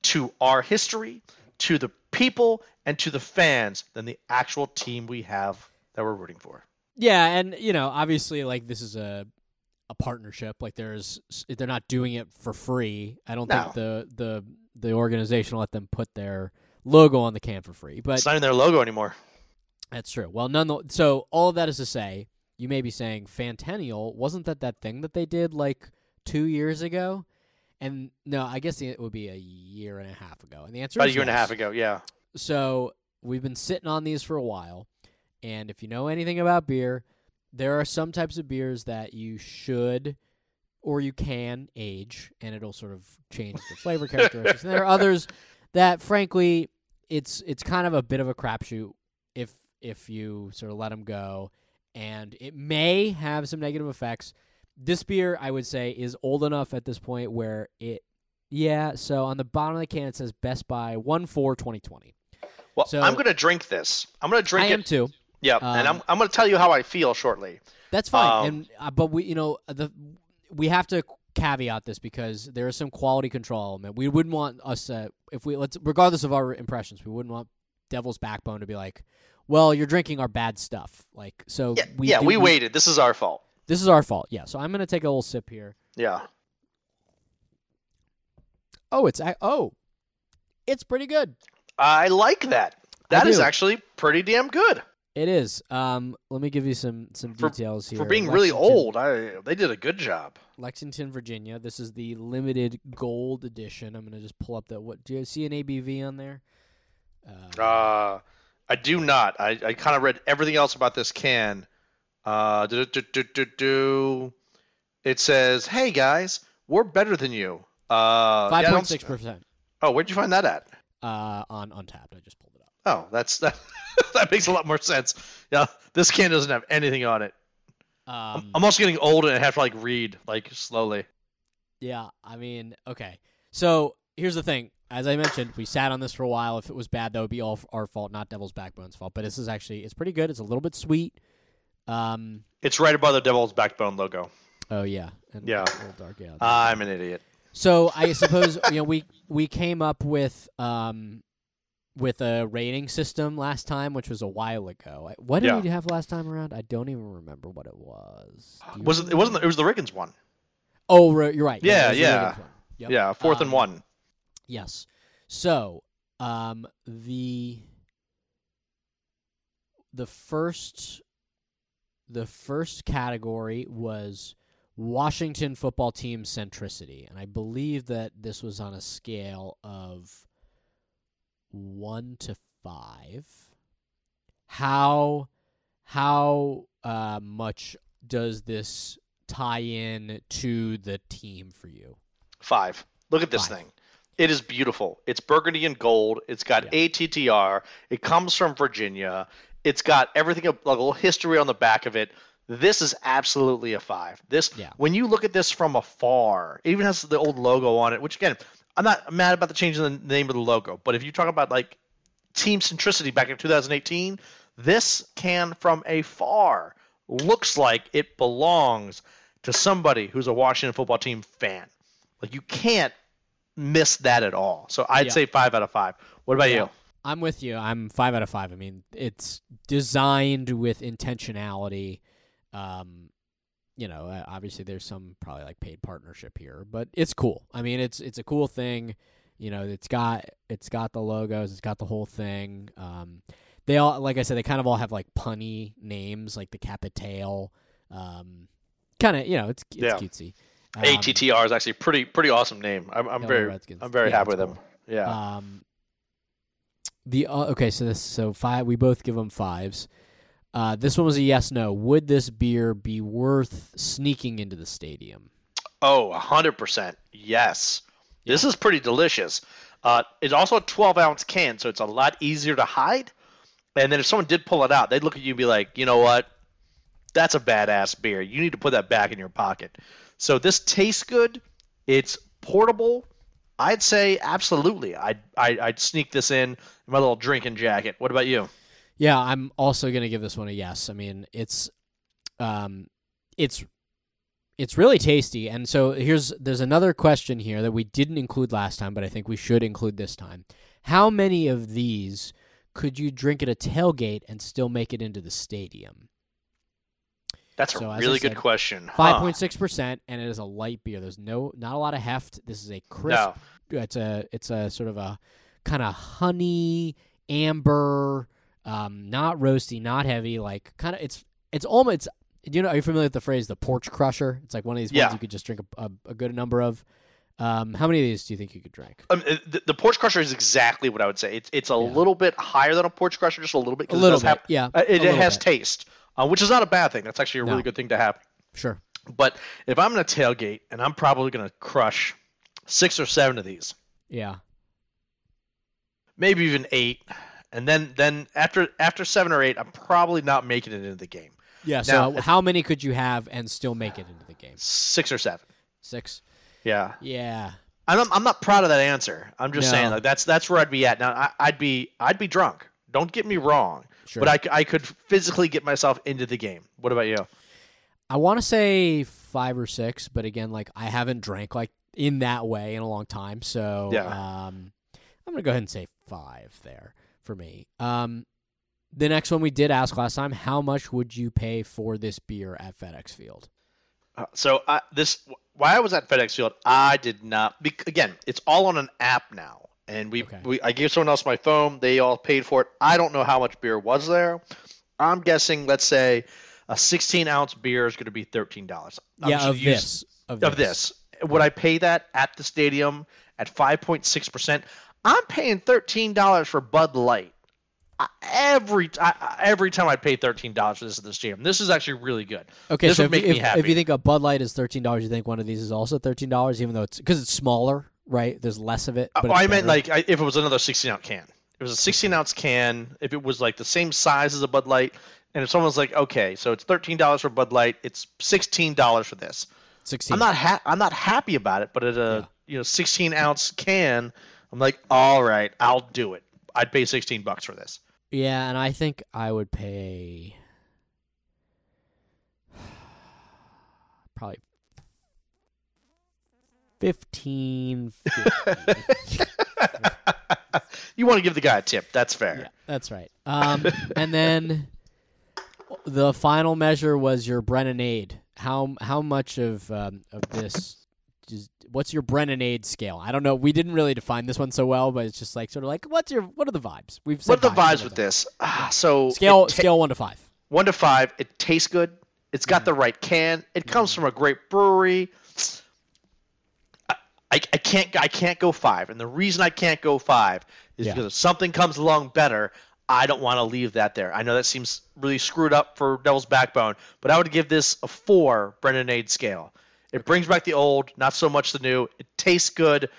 to our history, to the people, and to the fans than the actual team we have that we're rooting for. Yeah, and you know, obviously, like this is a a partnership. Like there's, they're not doing it for free. I don't No. think the the the organization let them put their logo on the can for free. But It's not in their logo anymore. That's true. Well, none. So all of that is to say, you may be saying Fantennial wasn't that that thing that they did like two years ago, and no, I guess it would be a year and a half ago. And the answer About a is year and a half ago, yeah. So we've been sitting on these for a while, and if you know anything about beer, there are some types of beers that you should or you can age, and it'll sort of change the flavor characteristics. and there are others that, frankly, it's it's kind of a bit of a crapshoot if if you sort of let them go, and it may have some negative effects. This beer, I would say, is old enough at this point where it, yeah. So on the bottom of the can, it says Best By one four twenty twenty. Well, So- I'm going to drink this. I'm going to drink I it. am too. Yeah, and I'm Um, I'm going to tell you how I feel shortly. That's fine. Um, and uh, but we, you know, the we have to caveat this because there is some quality control element. We wouldn't want us uh, if we let's regardless of our impressions, we wouldn't want Devil's Backbone to be like, well, you're drinking our bad stuff. Like so, Yeah, we yeah, do- we waited. This is our fault. This is our fault. Yeah. So I'm gonna take a little sip here. Yeah. Oh, it's oh, it's pretty good. I like that. That is actually pretty damn good. It is. Um, let me give you some some For- details here. For being really old, I they did a good job. Lexington, Virginia. This is the limited gold edition. I'm gonna just pull up that. what? Do you see an ABV on there? Uh, Uh, I do not. I, I kind of read everything else about this can. Uh, do, do, do, do, do. It says, "Hey guys, we're better than you." Uh, Five point six percent Oh, where'd you find that at? uh, on Untappd. I just pulled. Oh, that's that. that makes a lot more sense. Yeah, this can doesn't have anything on it. I'm- Um, I'm also getting old and I have to like read like slowly. yeah, I mean, okay. So here's the thing. As I mentioned, we sat on this for a while. If it was bad, that would be all our fault, not Devil's Backbone's fault. But this is actually it's pretty good. It's a little bit sweet. Um. It's right above the Devil's Backbone logo. Oh yeah. And Yeah. dark. Yeah. I'm an idiot. So I suppose you know we we came up with um with a rating system last time, which was a while ago. What did Yeah. we have last time around? I don't even remember what it was. Was it? It wasn't. It was the Riggins one. Oh, you're right. Yeah, it was the yeah. Yep. Yeah, fourth and Um, one. Yes. So, um, the the first the first category was Washington football team centricity, and I believe that this was on a scale of one to five. How how uh, much does this tie in to the team for you? Five. Look at this Five. thing. It is beautiful. It's burgundy and gold. It's got Yeah. ATTR. It comes from Virginia. It's got everything like a little history on the back of it. This is absolutely a five. This Yeah. when you look at this from afar, it even has the old logo on it. Which again, I'm not mad about the change in the name of the logo, but if you talk about like team centricity back in 2018, this can from afar looks like it belongs to somebody who's a Washington football team fan. Like you can't miss that at all. So I'd Yeah. say five out of five. What about Yeah. you? I'm with you. I'm five out of five. I mean, it's designed with intentionality. Um, you know, uh, obviously there's some probably like paid partnership here, but it's cool. I mean, it's it's a cool thing. You know, it's got it's got the logos, it's got the whole thing. Um, they all, like I said, they kind of all have like punny names, like the Capitail. Um, kind of, you know, it's it's Yeah. cutesy. Um, ATTR is actually pretty pretty awesome name. I'm, I'm very Redskins. I'm very Yeah, happy with it's them. Yeah. Um, the uh, okay, so this so five. We both give them fives. Uh, this one was a yes no. Would this beer be worth sneaking into the stadium? Oh, 100%. Yes. This is pretty delicious. Uh, it's also a 12 ounce can, so it's a lot easier to hide. And then if someone did pull it out, they'd look at you and be like, you know what? That's a badass beer. You need to put that back in your pocket. So this tastes good. It's portable. I'd say absolutely. I'd, I'd, I'd sneak this in, in my little drinking jacket. What about you? Yeah, I'm also gonna give this one a yes. I mean, it's, um, it's, it's really tasty. And so here's there's another question here that we didn't include last time, but I think we should include this time. How many of these could you drink at a tailgate and still make it into the stadium? That's So, a really good question. Five point six percent, and it is a light beer. There's no not a lot of heft. This is a crisp. No. It's a it's a sort of a kind of honey amber, um, not roasty, not heavy. Like kind of it's it's almost. Do you know? Are you familiar with the phrase the porch crusher? It's like one of these Yeah. ones you could just drink a, a, a good number of. Um, how many of these do you think you could drink? Um, uh, the, the porch crusher is exactly what I would say. It's it's a Yeah. little bit higher than a porch crusher, just a little bit. A little does bit, have- yeah. uh, it, it has bit. taste, uh, which is not a bad thing. That's actually a No. really good thing to have. Sure. But if I'm gonna tailgate and I'm probably gonna crush six or seven of these, Yeah. maybe even eight, and then then after after seven or eight, I'm probably not making it into the game. Yeah. So Now, if- how many could you have and still make it into the game? Six or seven. Six. Yeah, Yeah. I'm not, I'm not proud of that answer. I'm just No. saying like that's that's where I'd be at. Now I, I'd be I'd be drunk. Don't get me wrong, Sure. but I, I could physically get myself into the game. What about you? I want to say five or six, but again, like I haven't drank like in that way in a long time, so Yeah. um, I'm gonna go ahead and say five there for me. Um, the next one we did ask last time: How much would you pay for this beer at FedEx Field? Uh, so I, this while I was at FedEx Field, I did not. bec- Again, it's all on an app now, and we, Okay. we I gave someone else my phone. They all paid for it. I don't know how much beer was there. I'm guessing, let's say, a 16 ounce beer is going to be thirteen dollars. yeah, of this, of this, Of this, would I pay that at the stadium at 5.6 percent? I'm paying thirteen dollars for Bud Light. Every I, every time I pay thirteen dollars for this at this stadium, this is actually really good. Okay, This so would if, make you- me happy. if you think a Bud Light is thirteen dollars, you think one of these is also thirteen dollars, even though it's because it's smaller, right? There's less of it. Uh, but Oh, I meant like I, if it was another 16 ounce can. If it was a 16 ounce can, if it was like the same size as a Bud Light, and if someone's like, okay, so it's thirteen dollars for Bud Light, it's sixteen dollars for this. sixteen. I'm not ha- I'm not happy about it, but at a you know 16 ounce can, I'm like, all right, I'll do it. I'd pay 16 bucks for this. Yeah, and I think I would pay probably fifteen. 50. you want to give the guy a tip? That's fair. yeah, that's right. Um, and then the final measure was your Brennanade. How how much of um, of this? Is, what's your Brennanade scale? I don't know. We didn't really define this one so well, but it's just like sort of like what's your what are the vibes? We've said What are the vibes with this? Ah, so Scale ta- scale one to five. one to five. It tastes good. It's got Mhm. the right can. It comes from a great brewery. I, I, I can't I can't go five, and the reason I can't go five is Yeah. because if something comes along better, I don't want to leave that there. I know that seems really screwed up for Devil's Backbone, but I would give this a four Brennanade scale. It brings back the old, not so much the new. It tastes good,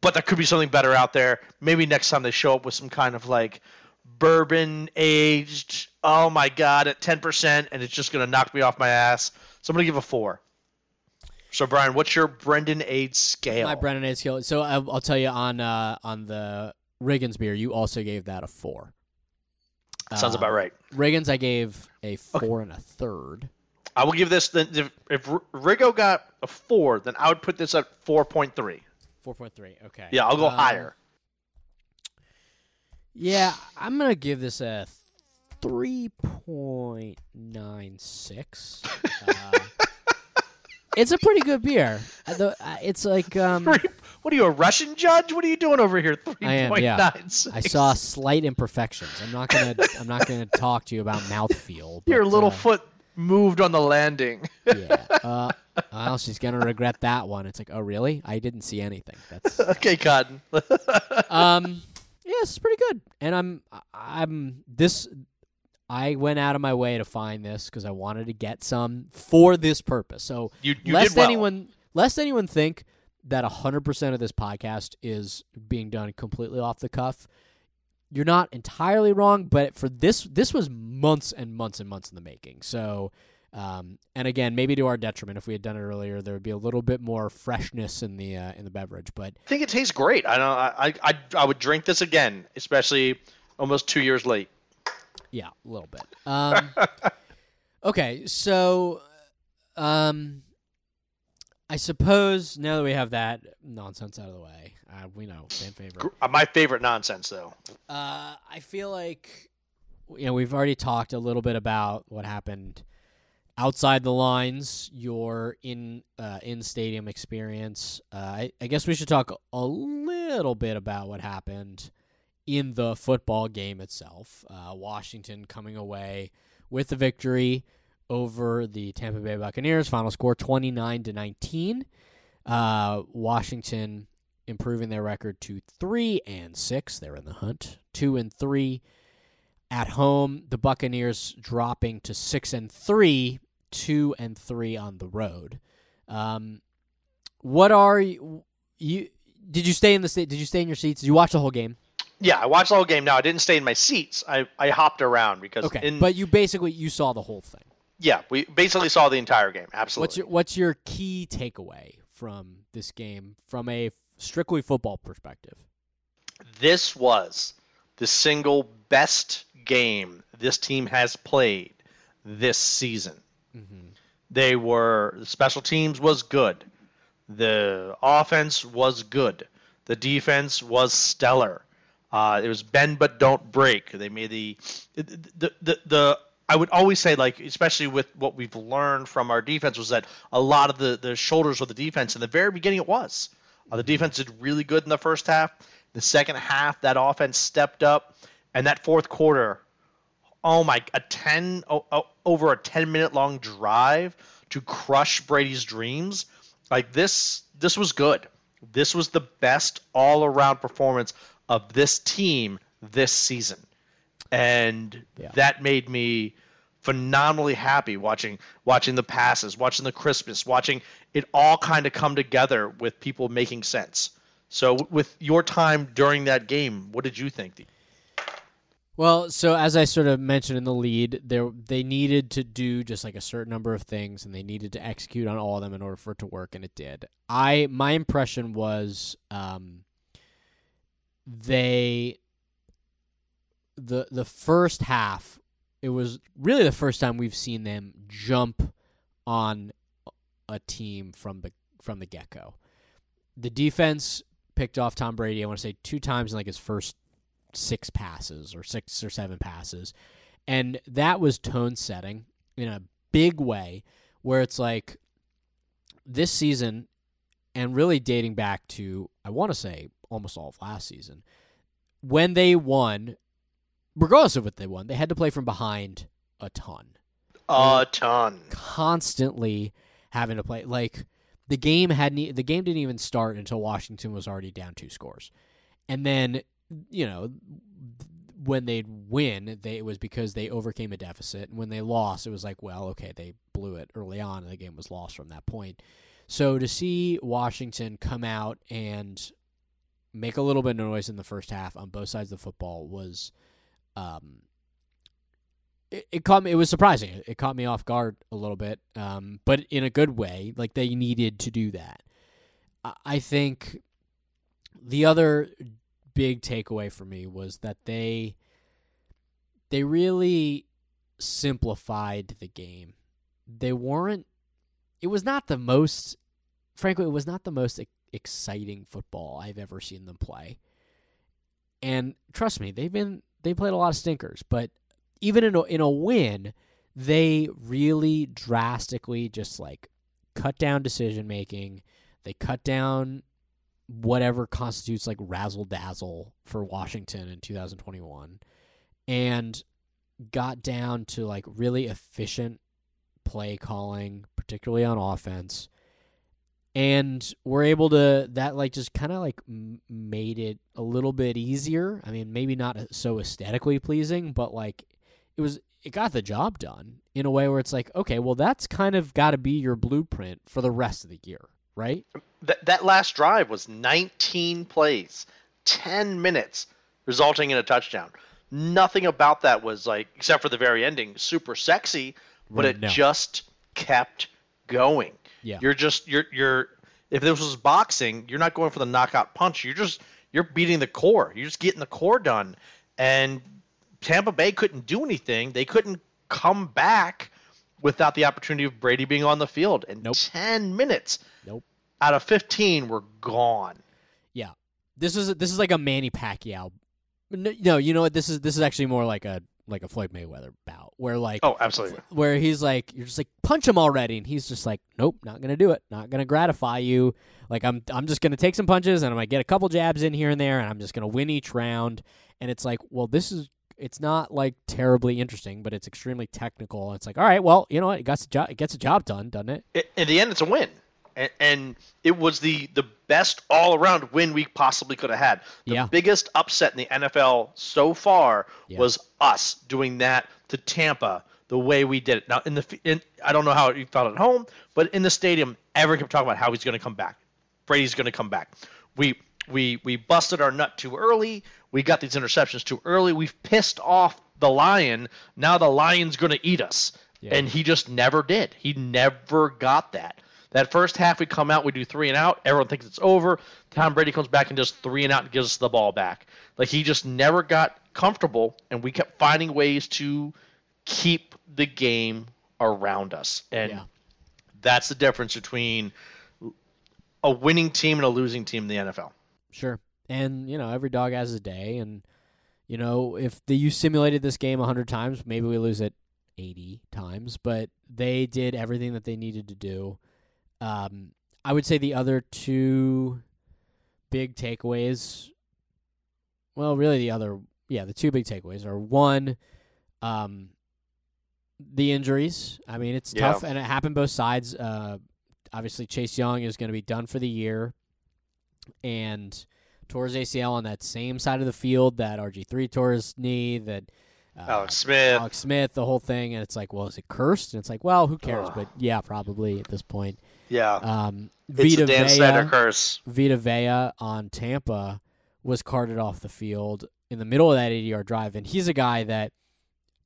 but there could be something better out there. Maybe next time they show up with some kind of like bourbon aged. Oh my god, at ten percent, and it's just gonna knock me off my ass. So I'm gonna give a four. So Brian, what's your Brennanade scale? My Brennanade scale. So I'll, I'll tell you on uh, on the Riggins beer, you also gave that a four. Sounds Um, about right. Riggins, I gave a four and a third. I will give this. Then if, if Rigo got a four, then I would put this at four point three. Four point three. Okay. Yeah, I'll go Um, higher. Yeah, I'm gonna give this a three point nine six. Uh, it's a pretty good beer. Uh, uh, It's like um, What are you, a Russian judge? What are you doing over here? Three point yeah. nine six. I saw slight imperfections. I'm not gonna. I'm not gonna talk to you about mouthfeel. your but, little uh, foot moved on the landing. yeah. Uh, well, she's gonna regret that one. It's like, oh really? I didn't see anything. That's okay, Cotton. um. Yeah, it's pretty good. And I'm. I'm this. I went out of my way to find this because I wanted to get some for this purpose. So you you lest did well. anyone lest anyone think that 100% of this podcast is being done completely off the cuff you're not entirely wrong but for this this was months and months and months in the making so um, and again maybe to our detriment if we had done it earlier there would be a little bit more freshness in the uh, in the beverage but I think it tastes great. I don't. I, I I would drink this again, especially almost two years late. Yeah, a little bit. Um, okay, so um, I suppose now that we have that nonsense out of the way, uh, we know fan favorite. Uh, My favorite nonsense, though. Uh, I feel like you know we've already talked a little bit about what happened outside the lines, your in uh, in stadium experience. Uh, I, I guess we should talk a little bit about what happened in the football game itself. Uh, Washington coming away with the victory over the Tampa Bay Buccaneers. Final score twenty nine to nineteen. Uh, Washington improving their record to three and six. They're in the hunt. Two and three at home. The Buccaneers dropping to six and three, two and three on the road. Um, what are you, you? Did you stay in the state? Did you stay in your seats? Did you watch the whole game? Yeah, I watched the whole game. Now I didn't stay in my seats. I, I hopped around because Okay, in but you basically you saw the whole thing. Yeah, we basically saw the entire game. Absolutely. What's your What's your key takeaway from this game from a strictly football perspective? this was the single best game this team has played this season. Mm-hmm. They were the special teams was good. The offense was good. The defense was stellar. Uh, it was bend but don't break. They made the the, the the the I would always say like especially with what we've learned from our defense was that a lot of the the shoulders of the defense in the very beginning it was. Uh, the defense did really good in the first half. The second half that offense stepped up and that fourth quarter oh my a 10 oh, oh, over a 10 minute long drive to crush Brady's dreams like this this was good this was the best all around performance of this team this season and Yeah. that made me phenomenally happy watching watching the passes watching the crispness watching it all kind of come together with people making sense so with your time during that game what did you think Well, so as I sort of mentioned in the lead, there they needed to do just like a certain number of things, and they needed to execute on all of them in order for it to work, and it did. I my impression was um, they the the first half. It was really the first time we've seen them jump on a team from the from the get go. The defense picked off Tom Brady. I want to say two times in like his first six passes or six or seven passes. And that was tone setting in a big way where it's like this season and really dating back to I want to say almost all of last season when they won regardless of what they won they had to play from behind a ton a ton constantly having to play like the game hadn't the game didn't even start until Washington was already down two scores. And then, you know, when they'd win, they, it was because they overcame a deficit. And when they lost, it was like, well, okay, they blew it early on and the game was lost from that point. So to see Washington come out and make a little bit of noise in the first half on both sides of the football was um, it, it caught me. It was surprising. It caught me off guard a little bit, um, but in a good way. Like they needed to do that. I, I think the other big takeaway for me was that they they really simplified the game. They weren't. It was not the most. Frankly, it was not the most exciting football I've ever seen them play. And trust me, they've been they played a lot of stinkers, but even in a, in a win, they really drastically just like cut down decision making. They cut down whatever constitutes like razzle dazzle for Washington in 2021 and got down to like really efficient play calling, particularly on offense. And we're able to that like just kind of like made it a little bit easier. I mean, maybe not uh, so aesthetically pleasing, but like it was it got the job done in a way where it's like, okay, well that's kind of got to be your blueprint for the rest of the year, right? That that last drive was 19 plays, 10 minutes, resulting in a touchdown. Nothing about that was like, except for the very ending, super sexy, but Right, it no. just kept going. Yeah. You're just you're you're if this was boxing, you're not going for the knockout punch. You're just you're beating the core. You're just getting the core done. And Tampa Bay couldn't do anything. They couldn't come back without the opportunity of Brady being on the field. And Nope. 10 minutes Nope. out of 15 were gone. Yeah, this is this is like a Manny Pacquiao. No, no, you know what? This is this is actually more like a like a Floyd Mayweather bout where like Oh, absolutely. where he's like you're just like punch him already, and he's just like nope, not gonna do it, not gonna gratify you. Like I'm I'm just gonna take some punches and I'm gonna get a couple jabs in here and there, and I'm just gonna win each round. And it's like, well, this is it's not like terribly interesting, but it's extremely technical. It's like, all right, well, you know what? It gets a job, it gets a job done, doesn't it? In the end, it's a win. And, and it was the, the best all around win we possibly could have had. The Yeah. biggest upset in the NFL so far Yeah. was us doing that to Tampa the way we did it. Now, in the in, I don't know how you felt at home, but in the stadium, everyone kept talking about how he's going to come back. Brady's going to come back. We we we busted our nut too early. We got these interceptions too early. We've pissed off the lion. Now the lion's going to eat us. Yeah. And he just never did. He never got that. That first half, we come out, we do three and out. Everyone thinks it's over. Tom Brady comes back and does three and out and gives us the ball back. Like he just never got comfortable, and we kept finding ways to keep the game around us. And Yeah. that's the difference between a winning team and a losing team in the NFL. Sure. And, you know, every dog has a day. And, you know, if the, you simulated this game 100 times, maybe we lose it 80 times. But they did everything that they needed to do. Um, I would say the other two big takeaways, well, really the other, yeah, the two big takeaways are one, um, the injuries. I mean, it's Yeah. tough, and it happened both sides. Uh, obviously, Chase Young is going to be done for the year and tore his ACL on that same side of the field that RG3 tore his knee, that uh, Alex Smith. Alex Smith, the whole thing. And it's like, well, is it cursed? And it's like, well, who cares? Ugh. But yeah, probably at this point. Yeah. Um, it's Vita Dan Snyder Vea, curse. Vita Vea on Tampa was carted off the field in the middle of that 80 yard drive. And he's a guy that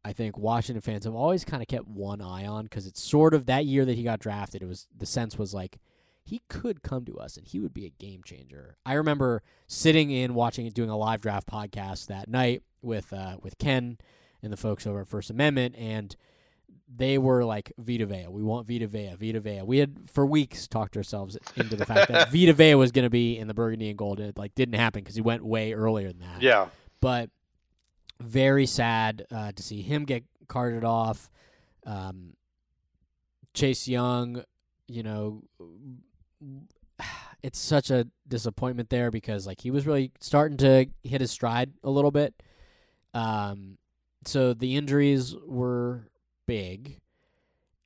I think Washington fans have always kind of kept one eye on because it's sort of that year that he got drafted. It was the sense was like he could come to us and he would be a game changer. I remember sitting in watching it, doing a live draft podcast that night with uh, with Ken and the folks over at First Amendment, and they were like Vita Vea. We want Vita Vea, Vita Vea. We had for weeks talked ourselves into the fact that Vita Vea was going to be in the Burgundy and Gold. And it like didn't happen because he went way earlier than that Yeah. but very sad uh, to see him get carted off. Um, Chase Young, you know, it's such a disappointment there because like he was really starting to hit his stride a little bit. Um, so the injuries were big,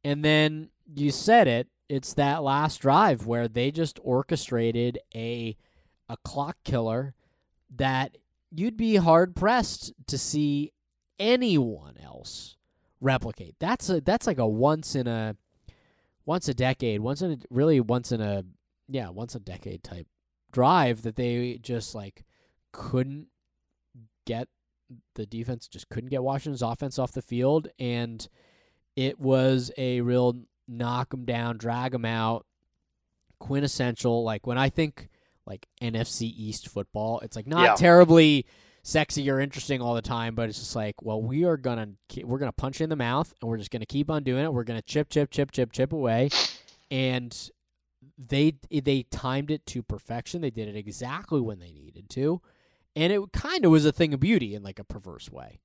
and then you said it. It's that last drive where they just orchestrated a a clock killer that you'd be hard pressed to see anyone else replicate. That's a that's like a once in a once a decade, once in a really once in a yeah, once a decade type drive that they just like couldn't get the defense just couldn't get Washington's offense off the field and it was a real knock them down, drag them out quintessential like when I think like NFC East football, it's like not Yeah. terribly sexy or interesting all the time, but it's just like, well, we are gonna we're gonna punch you in the mouth, and we're just gonna keep on doing it. We're gonna chip, chip, chip, chip, chip away, and they they timed it to perfection. They did it exactly when they needed to, and it kind of was a thing of beauty in like a perverse way.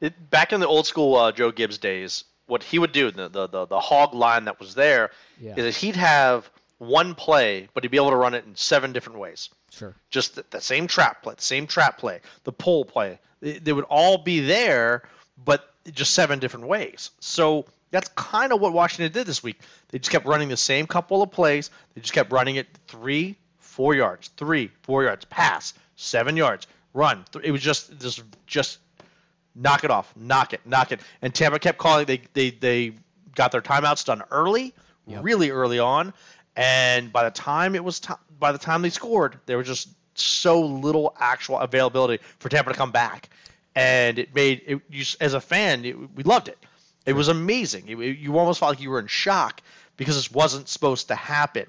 It, back in the old school uh, Joe Gibbs days, what he would do, the, the the the hog line that was there, Yeah, is that he'd have one play, but he'd be able to run it in seven different ways. Sure. Just the, the same trap play, the same trap play, the pull play. They, they would all be there, but just seven different ways. So that's kind of what Washington did this week. They just kept running the same couple of plays. They just kept running it three, four yards, three, four yards, pass, seven yards, run. It was just this just knock it off, knock it, knock it. And Tampa kept calling. They they they got their timeouts done early, Yep. really early on, and by the time it was ti by the time they scored, there was just so little actual availability for Tampa to come back, and it made it. You, as a fan, it, we loved it. It was amazing. It, it- you almost felt like you were in shock because this wasn't supposed to happen.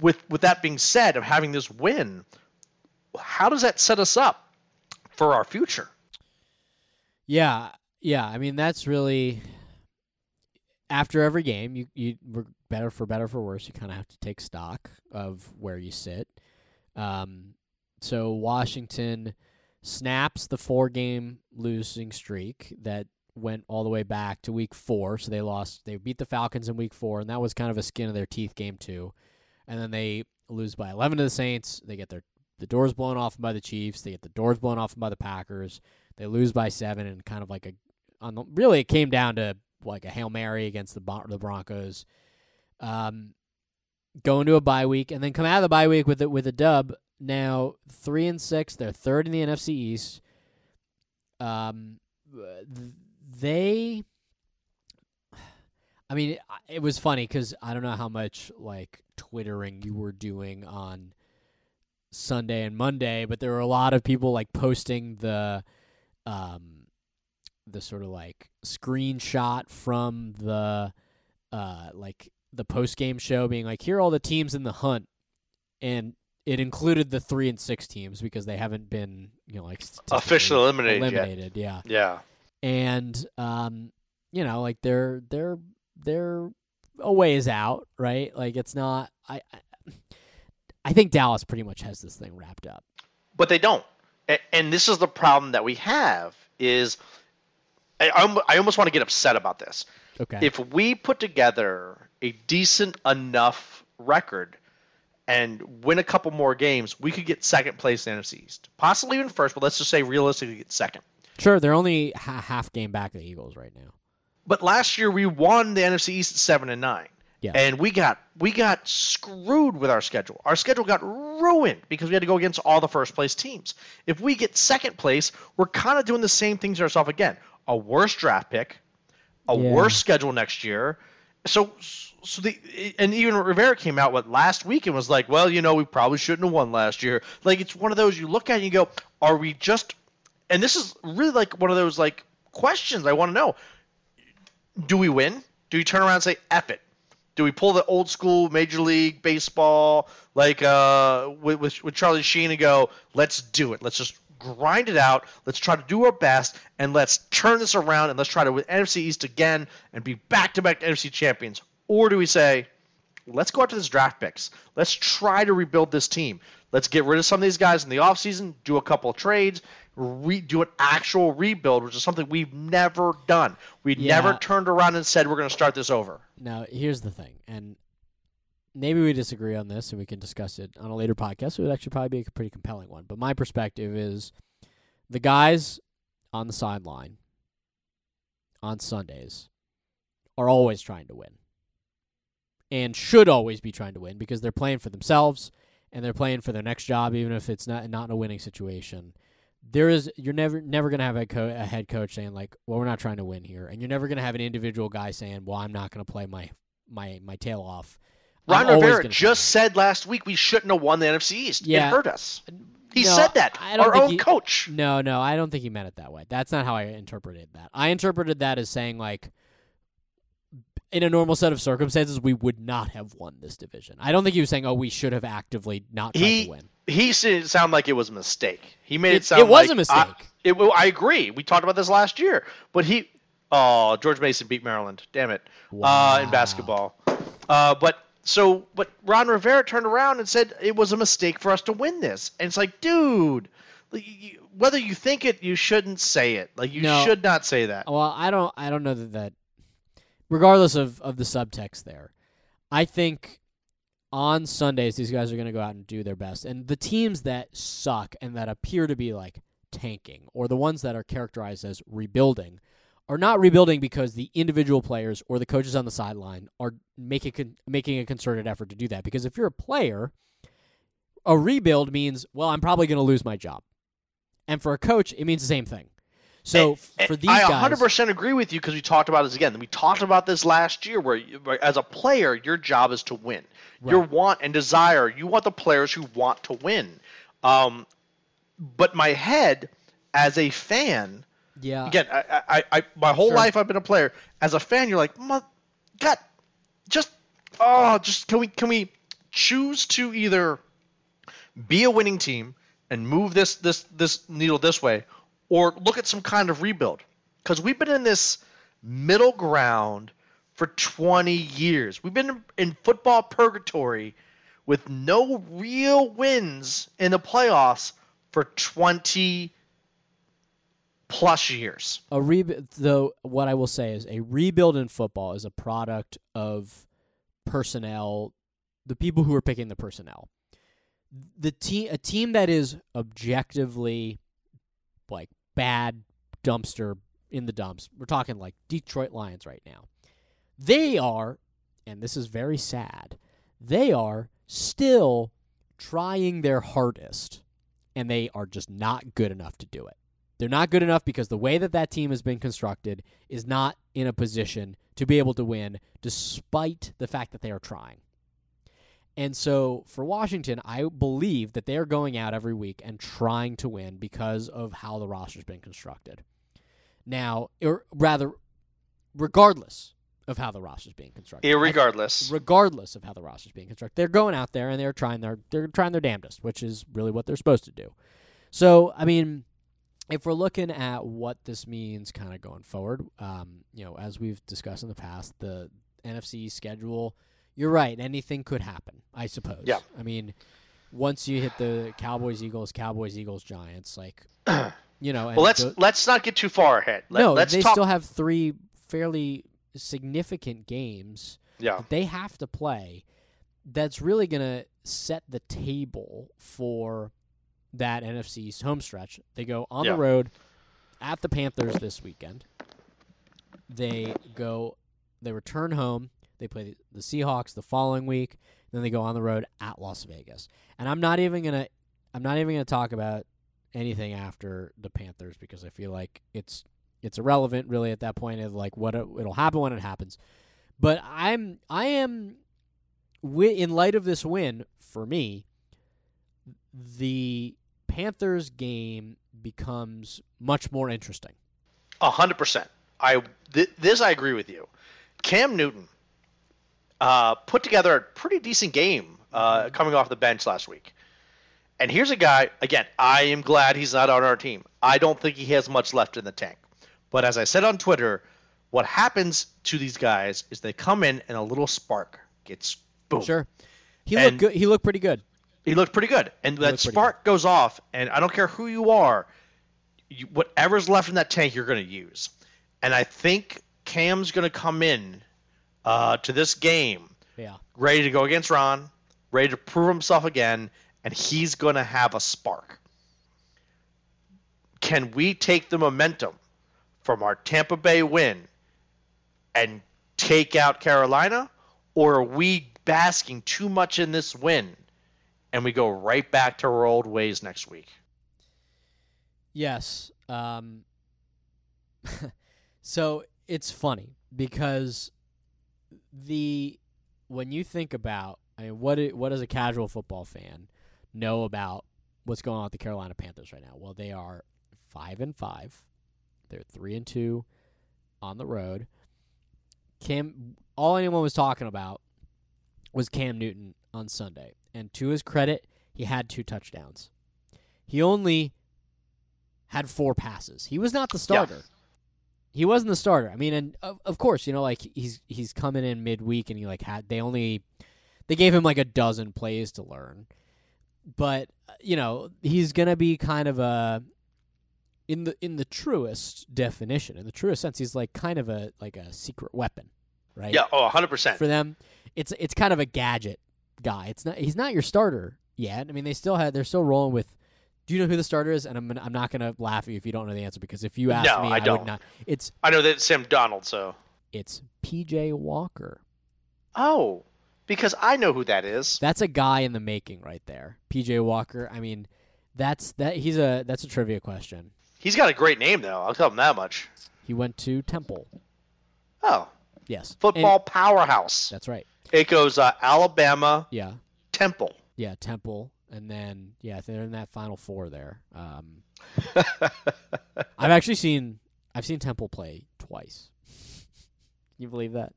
With with that being said, of having this win, how does that set us up for our future? Yeah, yeah. I mean, that's really after every game. You you better for better for worse. You kind of have to take stock of where you sit. Um, so Washington snaps the four game losing streak that went all the way back to week four. So they lost. They beat the Falcons in week four, and that was kind of a skin of their teeth game too. And then they lose by eleven to the Saints. They get their the doors blown off by the Chiefs. They get the doors blown off by the Packers. They lose by seven, and kind of like a on the really it came down to like a hail mary against the the Broncos. Um, go into a bye week and then come out of the bye week with it with a dub. Now three and six, they're third in the NFC East. Um, they. I mean, it, it was funny because I don't know how much like twittering you were doing on Sunday and Monday, but there were a lot of people like posting the, um, the sort of like screenshot from the, uh, like the post game show being like, here are all the teams in the hunt, and it included the three and six teams because they haven't been you know like Officially eliminated yet. eliminated, yeah Yeah. and um, you know, like they're they're they're a ways out, right? Like it's not. I I, I think Dallas pretty much has this thing wrapped up. but they don't. And this is the problem that we have is I, I almost want to get upset about this. Okay. If we put together a decent enough record and win a couple more games, we could get second place in the NFC East. Possibly even first, but let's just say realistically get second. sure, they're only ha- half game back of the Eagles right now. But last year we won the NFC East at seven and nine. Yeah. And we got we got screwed with our schedule. Our schedule got ruined because we had to go against all the first place teams. If we get second place, we're kind of doing the same things to ourselves again. A worse draft pick, a Yeah. worse schedule next year. So so the and even Rivera came out what last week and was like, well, you know, we probably shouldn't have won last year. Like it's one of those you look at and you go, are we just? And this is really like one of those like questions I want to know do we win? Do we turn around and say F it? Do we pull the old school Major League Baseball like uh, with, with with Charlie Sheen and go, let's do it. Let's just grind it out. Let's try to do our best and let's turn this around and let's try to win NFC East again and be back to back NFC champions. Or do we say, let's go after this draft picks. Let's try to rebuild this team. Let's get rid of some of these guys in the offseason, do a couple of trades, re- do an actual rebuild, which is something we've never done. We Yeah. never turned around and said we're going to start this over. Now, here's the thing, and maybe we disagree on this, and we can discuss it on a later podcast. It would actually probably be a pretty compelling one. But my perspective is the guys on the sideline on Sundays are always trying to win, and should always be trying to win because they're playing for themselves and they're playing for their next job, even if it's not not in a winning situation. There is you're never never gonna have a, co- a head coach saying like, "Well, we're not trying to win here," and you're never gonna have an individual guy saying, "Well, I'm not gonna play my my my tail off." I'm Ron Rivera just try said last week we shouldn't have won the NFC East. Yeah. It hurt us. He No, said that. Our own he- coach. No, no, I don't think he meant it that way. That's not how I interpreted that. I interpreted that as saying like in a normal set of circumstances we would not have won this division. I don't think he was saying, "Oh, we should have actively not tried He to win." he said it sound like it was a mistake. He made it, It- sound it was like a mistake. I, it, I agree. We talked about this last year, but he oh George Mason beat Maryland. Damn it. Uh, Wow. in basketball. Uh, but so but Ron Rivera turned around and said it was a mistake for us to win this. And it's like, dude, whether you think it, you shouldn't say it. Like you No. should not say that. Well, I don't I don't know that that regardless of of the subtext there. I think on Sundays, these guys are going to go out and do their best. And the teams that suck and that appear to be like tanking, or the ones that are characterized as rebuilding, are not rebuilding because the individual players or the coaches on the sideline are making con- making a concerted effort to do that. Because if you're a player, a rebuild means well, I'm probably going to lose my job, and for a coach, it means the same thing. So And- for these I guys, 100% agree with you because we talked about this again. We talked about this last year, where, you, where as a player, your job is to win. Your want and desire, you want the players who want to win. Um, but my head, as a fan, yeah, again, I, I, I my whole Sure. life I've been a player. As a fan, you're like, "Mo- God, just oh, just can we can we choose to either be a winning team and move this this this needle this way, or look at some kind of rebuild? Because we've been in this middle ground for 20 years. We've been in football purgatory with no real wins in the playoffs for 20 plus years. a rebuild though what i will say is a rebuild in football is a product of personnel the people who are picking the personnel the team a team that is objectively like bad dumpster in the dumps. We're talking like detroit lions right now. They are and this is very sad they are still trying their hardest and they are just not good enough to do it. They're not good enough because the way that that team has been constructed is not in a position to be able to win despite the fact that they are trying. And so for Washington, I believe that they are going out every week and trying to win because of how the roster's been constructed. Now, or rather, regardless of how the roster's being constructed. Irregardless. regardless of how the roster's being constructed. They're going out there and they're trying their they're trying their damnedest, which is really what they're supposed to do. So, I mean, if we're looking at what this means kind of going forward, um, you know, as we've discussed in the past, the NFC schedule, you're right, anything could happen, I suppose. Yeah. I mean, once you hit the Cowboys, Eagles, Cowboys, Eagles, Giants, like you know, and Well, let's tho- let's not get too far ahead. Let, no, let's they talk. still have three fairly significant games yeah, that they have to play that's really going to set the table for that NFC's home stretch. They go on Yeah. the road at the Panthers this weekend. They go they return home. They play the Seahawks the following week. Then they go on the road at Las Vegas. And I'm not even to I'm not even to talk about anything after the Panthers because I feel like it's it's irrelevant really at that point of like what it, it'll happen when it happens. But I'm I am in light of this win for me the Panthers game becomes much more interesting. a hundred percent. I th- this I agree with you. Cam Newton uh, put together a pretty decent game uh, coming off the bench last week. And here's a guy. Again, I am glad he's not on our team. I don't think he has much left in the tank. But as I said on Twitter, what happens to these guys is they come in and a little spark gets boom. Sure. He And- looked good. He looked pretty good. He looked pretty good, and that spark goes off, and I don't care who you are, you, whatever's left in that tank, you're going to use. And I think Cam's going to come in uh, to this game Yeah. ready to go against Ron, ready to prove himself again, and he's going to have a spark. Can we take the momentum from our Tampa Bay win and take out Carolina, or are we basking too much in this win and we go right back to our old ways next week? Yes. Um, so it's funny because the when you think about I mean, what i- what does a casual football fan know about what's going on with the Carolina Panthers right now? Well, they are five and five. They're three and two on the road. Cam, all anyone was talking about was Cam Newton on Sunday, and to his credit, he had two touchdowns. He only had four passes. He was not the starter. He wasn't the starter. I mean, and of, of course, you know, like he's he's coming in midweek, and he like had they only they gave him like a dozen plays to learn, but you know he's gonna be kind of a in the in the truest definition, in the truest sense, he's like kind of a like a secret weapon, right? Yeah, oh, 100%. for them. It's it's kind of a gadget guy. It's not. He's not your starter yet. I mean, they still had. They're still rolling with. Do you know who the starter is? And I'm I'm not gonna laugh at you if you don't know the answer because if you ask No, me, I don't. would not. It's I know that Sam Darnold, so. it's PJ Walker. Oh, because I know who that is. That's a guy in the making right there. PJ Walker. I mean, that's that. He's a that's a trivia question. He's got a great name, though. I'll tell him that much. He went to Temple. Oh, Yes, football And- powerhouse. that's right. It goes uh, Alabama, Yeah, Temple. yeah, Temple, and then yeah, they're in that Final Four there. Um, I've actually seen I've seen Temple play twice. you believe that?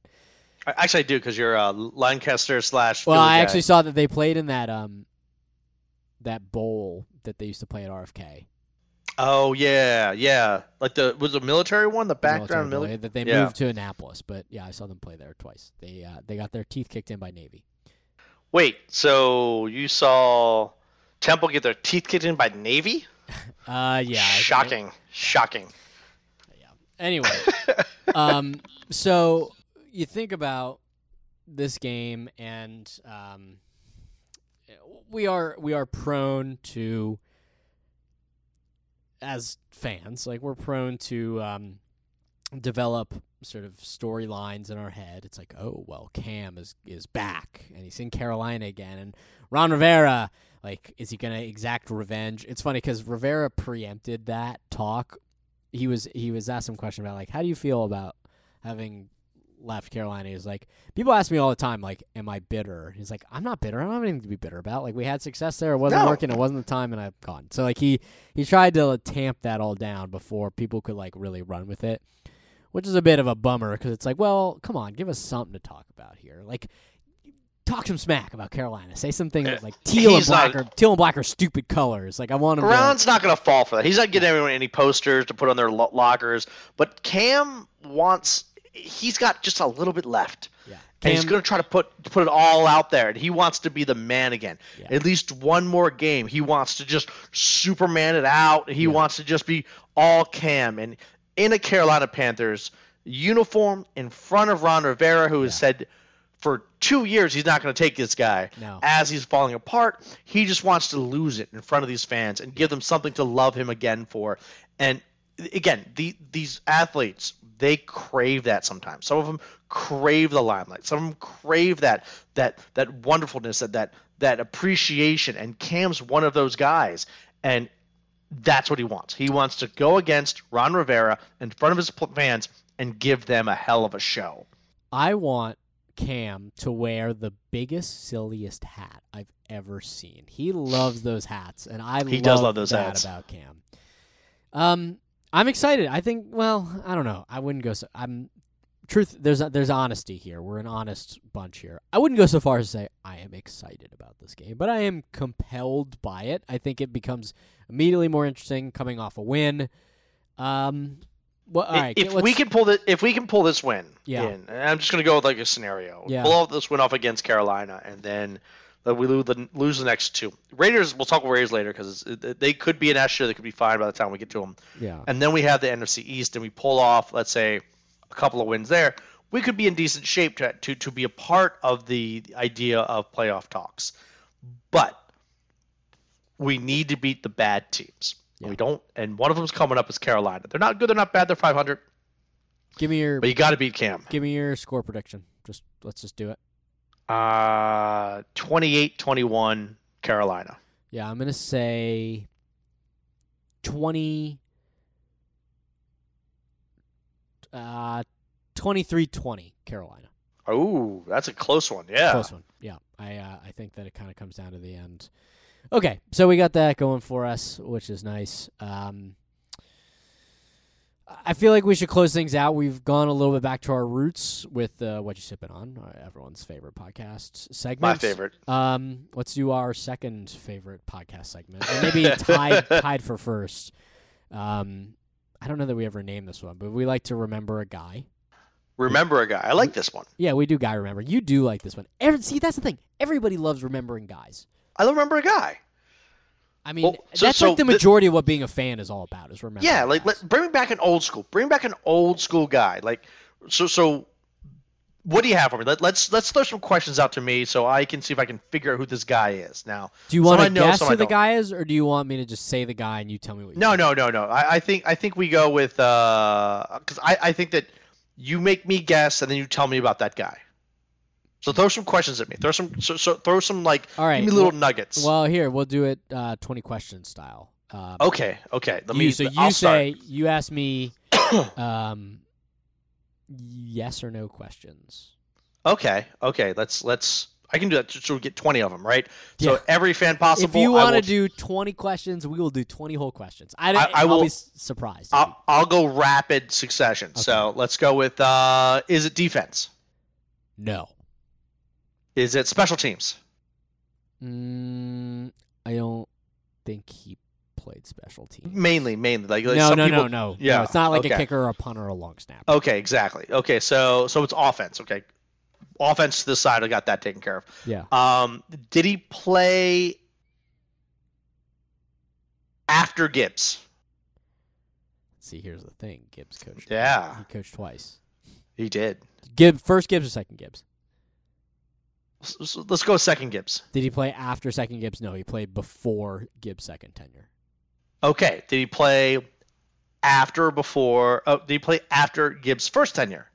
I- Actually, I do because you're a Lancaster slash. Well, I guy. actually saw that they played in that um that bowl that they used to play at RFK. Oh yeah, yeah. Like the was the military one, the the background military military. bowl, that they Yeah. moved to Annapolis, but yeah, I saw them play there twice. They uh, they got their teeth kicked in by Navy. Wait, so you saw Temple get their teeth kicked in by Navy? Uh, yeah, Shocking, shocking. Anyway, um, so you think about this game, and um, we are we are prone to, as fans, like we're prone to um, develop sort of storylines in our head. It's like, oh well, Cam is is back, and he's in Carolina again, and Ron Rivera. Like, is he going to exact revenge? It's funny because Rivera preempted that talk he was he was asked some question about like how do you feel about having left Carolina? He's like people ask me all the time like am I bitter? He's like I'm not bitter. I don't have anything to be bitter about. Like we had success there. It wasn't No. working. It wasn't the time, and I've gone. So like he he tried to tamp that all down before people could like really run with it, which is a bit of a bummer because it's like well come on give us something to talk about here like. Talk some smack about Carolina. Say something Eh, like teal and not- black are teal and black are stupid colors. Like I want him to Ron's not going to fall for that. He's not getting everyone any posters to put on their lo- lockers. But Cam wants. He's got just a little bit left. yeah. and he's going to try to put put it all out there. And he wants to be the man again. Yeah. At least one more game. He wants to just Superman it out. He Yeah. wants to just be all Cam. And in a Carolina Panthers uniform in front of Ron Rivera, who has Yeah. said for two years he's not going to take this guy. No. As he's falling apart, he just wants to lose it in front of these fans and give them something to love him again for. And again, the, these athletes, they crave that sometimes. Some of them crave the limelight. Some of them crave that that that wonderfulness, that that that appreciation. And Cam's one of those guys. And that's what he wants. He wants to go against Ron Rivera in front of his fans and give them a hell of a show. I want Cam to wear the biggest, silliest hat I've ever seen. He loves those hats, and I He love does love those that hats. about Cam. Um, I'm excited. I think. Well, I don't know. I wouldn't go. So, I'm truth. There's there's honesty here. We're an honest bunch here. I wouldn't go so far as to say I am excited about this game, but I am compelled by it. I think it becomes immediately more interesting coming off a win. Um. Well, all right. if let's- we can pull this, if we can pull this win, Yeah. in, and I'm just going to go with like a scenario. Yeah. Pull off this win off against Carolina, and then uh, we lose the, lose the next two. Raiders. We'll talk about Raiders later because they could be an extra. They could be fine by the time we get to them. yeah. And then we have the NFC East, and we pull off, let's say, a couple of wins there. We could be in decent shape to to, to be a part of the idea of playoff talks. But we need to beat the bad teams. Yeah. We don't, and one of them's coming up is Carolina. They're not good. They're not bad. They're 500. Give me your But you got to beat Cam. Give me your score prediction. Just let's just do it. Uh, 28-21 Carolina. Yeah, I'm gonna say twenty. Uh, 23-20 Carolina. Oh, that's a close one. Yeah. Close one. Yeah, I uh, I think that it kind of comes down to the end. Okay, so we got that going for us, which is nice. Um, I feel like we should close things out. We've gone a little bit back to our roots with uh, what you sipping on, uh, everyone's favorite podcast segment. My favorite. Um, let's do our second favorite podcast segment, or maybe tied tied for first. Um, I don't know that we ever named this one, but we like to remember a guy. Remember a guy. I like this one. Yeah, we do guy remember. You do like this one. Every, see, that's the thing. Everybody loves remembering guys. I don't remember a guy. I mean, Well, so- that's so like the majority of what being a fan is all about is remembering. Yeah, like let, bring back an old school. Bring back an old school guy. Like so so what do you have for me? Let, let's let's throw some questions out to me so I can see if I can figure out who this guy is. Now, Do you want to know, guess who the guy is, or do you want me to just say the guy and you tell me what? You no, think? no, no, no. I, I think I think we go with uh, because I I think that you make me guess and then you tell me about that guy. So throw some questions at me. Throw some so, so throw some like All right. give me little well, nuggets. well, here we'll do it uh, twenty question style. Um, okay, okay. Let you, me. so you I'll start. say you ask me um, yes or no questions. Okay, okay. Let's let's. I can do that. So we get twenty of them, right? So every fan possible. if you want to do twenty questions, we will do twenty whole questions. I, I- I will be surprised. I'll, I'll go rapid succession. So let's go with. uh Is it defense? no. Is it special teams? Mm, I don't think he played special teams. Mainly, mainly. Like, like no, some no, people, no, no. yeah, no, it's not like a kicker or a punter or a long snap. Okay, exactly. Okay, so so it's offense. Okay, offense to the side. I got that taken care of. Yeah. Um, did he play after Gibbs? See, here's the thing. Gibbs coached. Yeah. He coached twice. He did. Gibb first Gibbs or second Gibbs? Let's go second Gibbs. Did he play after second Gibbs? No, he played before Gibbs' second tenure. Okay, did he play after or before? Oh, did he play after Gibbs' first tenure?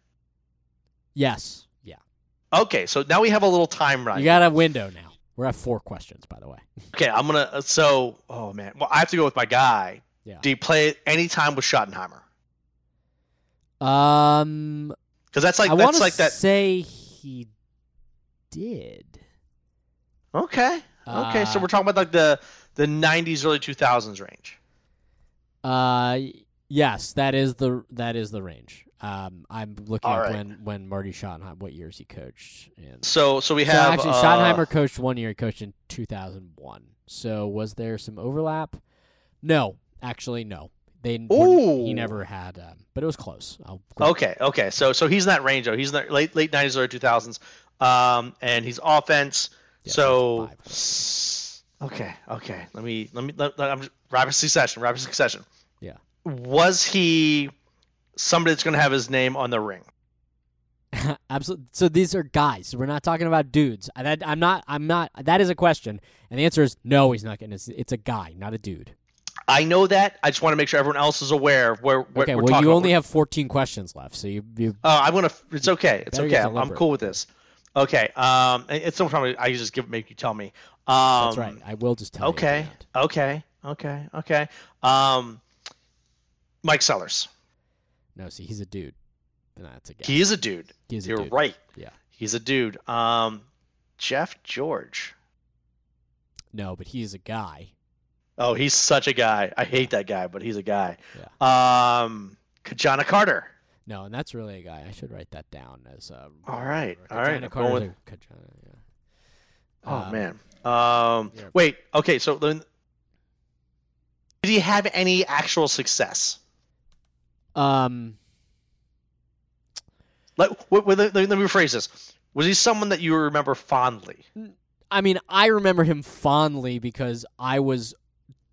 Yes. Yeah. Okay, so now we have a little time run. You got a window now. We're at four questions, by the way. Okay, I'm gonna. uh, So, oh man, well, I have to go with my guy. Yeah. Did he play any time with Schottenheimer? Um, Because that's like I that's want to like that. say he did. Okay, okay. so Uh, we're talking about like the the 90s, early 2000s range. Uh, yes, that is the that is the range. Um, I'm looking All up right. when when Marty Schottenheimer, what years he coached. And So so we so have actually, uh, Schottenheimer coached one year. He coached in 2001. So was there some overlap? No, actually, no. They he never had, um, but it was close. I'll Okay, okay. So so he's in that range though. He's in that late late 90s, early 2000s. Um, and he's offense. Yeah, so okay, okay. Let me let me let, let- I'm just, rapid succession, rapid succession. Yeah. Was he somebody that's going to have his name on the ring? Absolutely. So these are guys. We're not talking about dudes. I, that, I'm not. I'm not. That is a question, and the answer is no. He's not getting. It's, it's a guy, not a dude. I know that. I just want to make sure everyone else is aware of where, where Okay. Well, you about. only have 14 questions left, so you you Oh, I'm gonna. It's okay. It's okay. I'm cool with this. Okay. Um, it's sometimes I just give make you tell me. Um, That's right. I will just tell you. Okay. end. Okay. Okay. Okay. Um, Mike Sellers. No, see, he's a dude. That's a guess. He is a dude. He's a dude. You're dude. right. Yeah. He's a dude. Um, Jeff George. No, but he's a guy. Oh, he's such a guy. I hate that guy, but he's a guy. Yeah. Um, Ki-Jana Carter. No, and that's really a guy. I should write that down as a. All right. All right. With- Ki-Jana, yeah. Oh Um, man. Um, yeah. wait. Okay. So then, did he have any actual success? Um. Let, wait, wait, let, let me rephrase this. Was he someone that you remember fondly? I mean, I remember him fondly because I was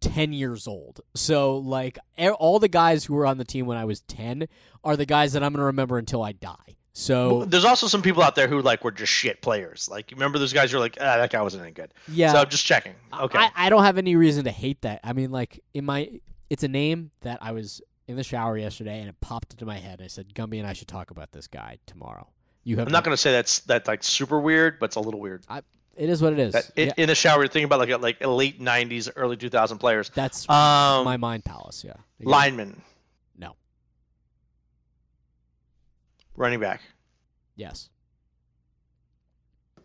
10 years old. So, like, all the guys who were on the team when I was 10 are the guys that I'm going to remember until I die. So, There's also some people out there who like were just shit players. Like you remember those guys? You're like, ah, that guy wasn't any good. yeah. So I'm just checking. Okay. I, I don't have any reason to hate that. I mean, like, in my, it's a name that I was in the shower yesterday and it popped into my head. I said, Gumby and I should talk about this guy tomorrow. You have I'm not gonna say that's that like super weird, but it's a little weird. It is what it is. That, in, Yeah, in the shower, you're thinking about like like late '90s, early 2000 players. that's Um, my mind palace. Yeah. lineman, No. running back. Yes.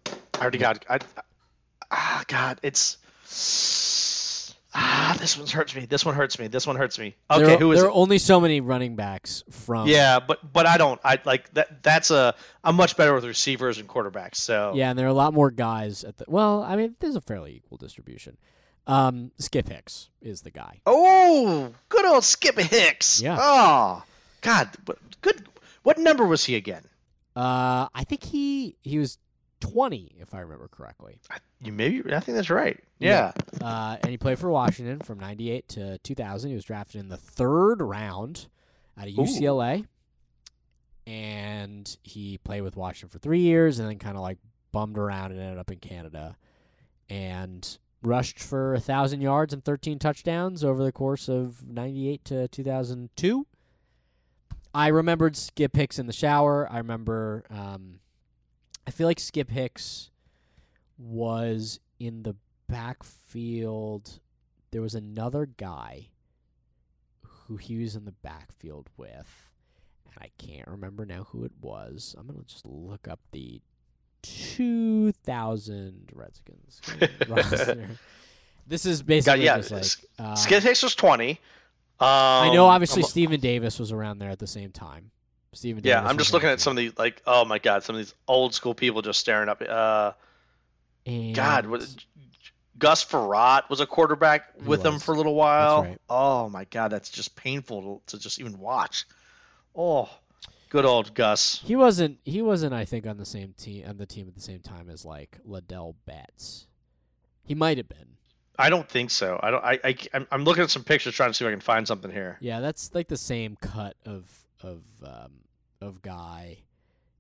I already got. I, ah, God, it's ah. This one hurts me. This one hurts me. This one hurts me. Okay, there, who is there it? are only so many running backs from. Yeah, but but I don't. I like that. That's a. I'm much better with receivers and quarterbacks. So Yeah, and there are a lot more guys at the. Well, I mean, there's a fairly equal distribution. Um, Skip Hicks is the guy. Oh, good old Skip Hicks. Yeah. Oh, God, what- good. What number was he again? Uh, I think he he was 20, if I remember correctly. I- You maybe. I think that's right. Yeah. Yeah. Uh, and he played for Washington from 98 to 2000. He was drafted in the third round out of Ooh. UCLA. and he played with Washington for three years, and then kind of like bummed around and ended up in Canada, and rushed for a thousand yards and 13 touchdowns over the course of 98 to 2002. I remembered Skip Hicks in the shower. I remember. Um, I feel like Skip Hicks was in the backfield. There was another guy who he was in the backfield with, and I can't remember now who it was. I'm gonna just look up the 2000 Redskins roster. This is basically yeah, just like uh, Skip Hicks was 20. Um, I know, obviously, I'm- Stephen Davis was around there at the same time. Stephen yeah, I'm just looking at some of these. like, oh my god, some of these old school people just staring up. Uh, God, and- what, Gus Frerotte was a quarterback He with them was. for a little while. right. Oh my God, that's just painful to, to just even watch. Oh, good old Gus. He wasn't. He wasn't. I think on the same team on the team at the same time as like Ladell Betts. He might have been. I don't think so. I don't. I, I I'm- I'm looking at some pictures trying to see if I can find something here. Yeah, that's like the same cut of of um, of guy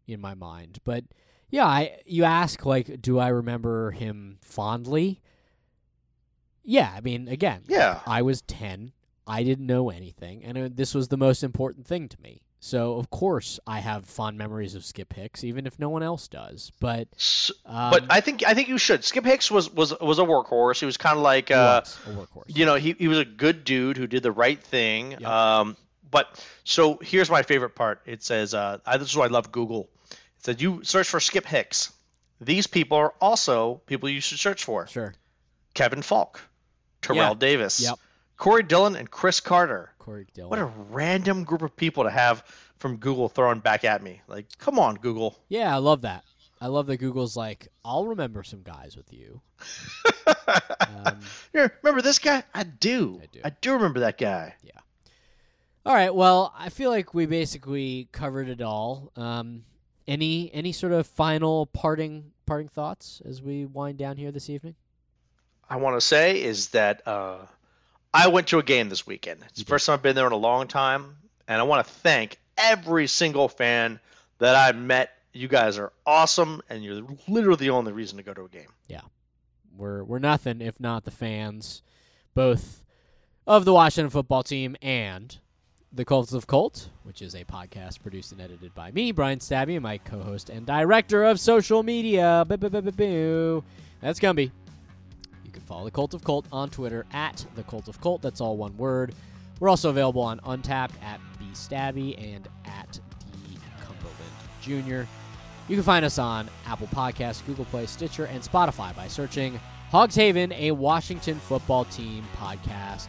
in my mind. But yeah, I you ask like, do I remember him fondly? Yeah, I mean, again, Yeah. I was ten. I didn't know anything, and uh, this was the most important thing to me. So of course I have fond memories of Skip Hicks, even if no one else does. But um, but I think I think you should. Skip Hicks was was was a workhorse. He was kind of like uh, a workhorse. you know he, he was a good dude who did the right thing Yep. um but so here's my favorite part it says uh I, this is why i love google it said you search for skip hicks these people are also people you should search for sure, kevin faulk terrell Yeah. davis Yep. corey dillon and chris carter Corey Dillon. what a random group of people to have from google throwing back at me like come on google Yeah, I love that. I love that Google's like, I'll remember some guys with you. Um, Here, remember this guy i do I do. i do remember that guy all right, well, I feel like we basically covered it all. Um, any any sort of final parting parting thoughts as we wind down here this evening? I want to say is that uh, I went to a game this weekend. It's the first time I've been there in a long time, and I want to thank every single fan that I met. You guys are awesome, and you're literally the only reason to go to a game. Yeah, we're we're nothing if not the fans, both of the Washington football team and the Cults of Colt, which is a podcast produced and edited by me, Brian Stabby, my co-host and director of social media. That's Gumby. You can follow the Cult of Colt on Twitter at the Cult of Colt. That's all one word. We're also available on Untappd at B Stabby and at D Cumberland Jr. You can find us on Apple Podcasts, Google Play, Stitcher, and Spotify by searching Hogs Haven, a Washington football team podcast.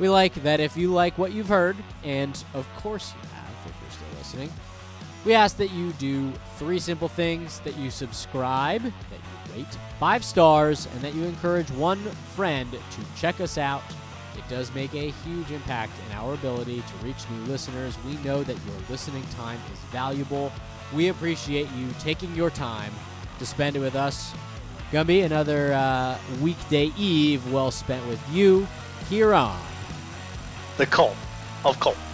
We like that if you like what you've heard, and of course you have if you're still listening, we ask that you do three simple things that you subscribe, that you rate five stars, and that you encourage one friend to check us out. It does make a huge impact in our ability to reach new listeners. We know that your listening time is valuable. We appreciate you taking your time to spend it with us. Gumby, another uh, weekday eve well spent with you here on The cult of Colt.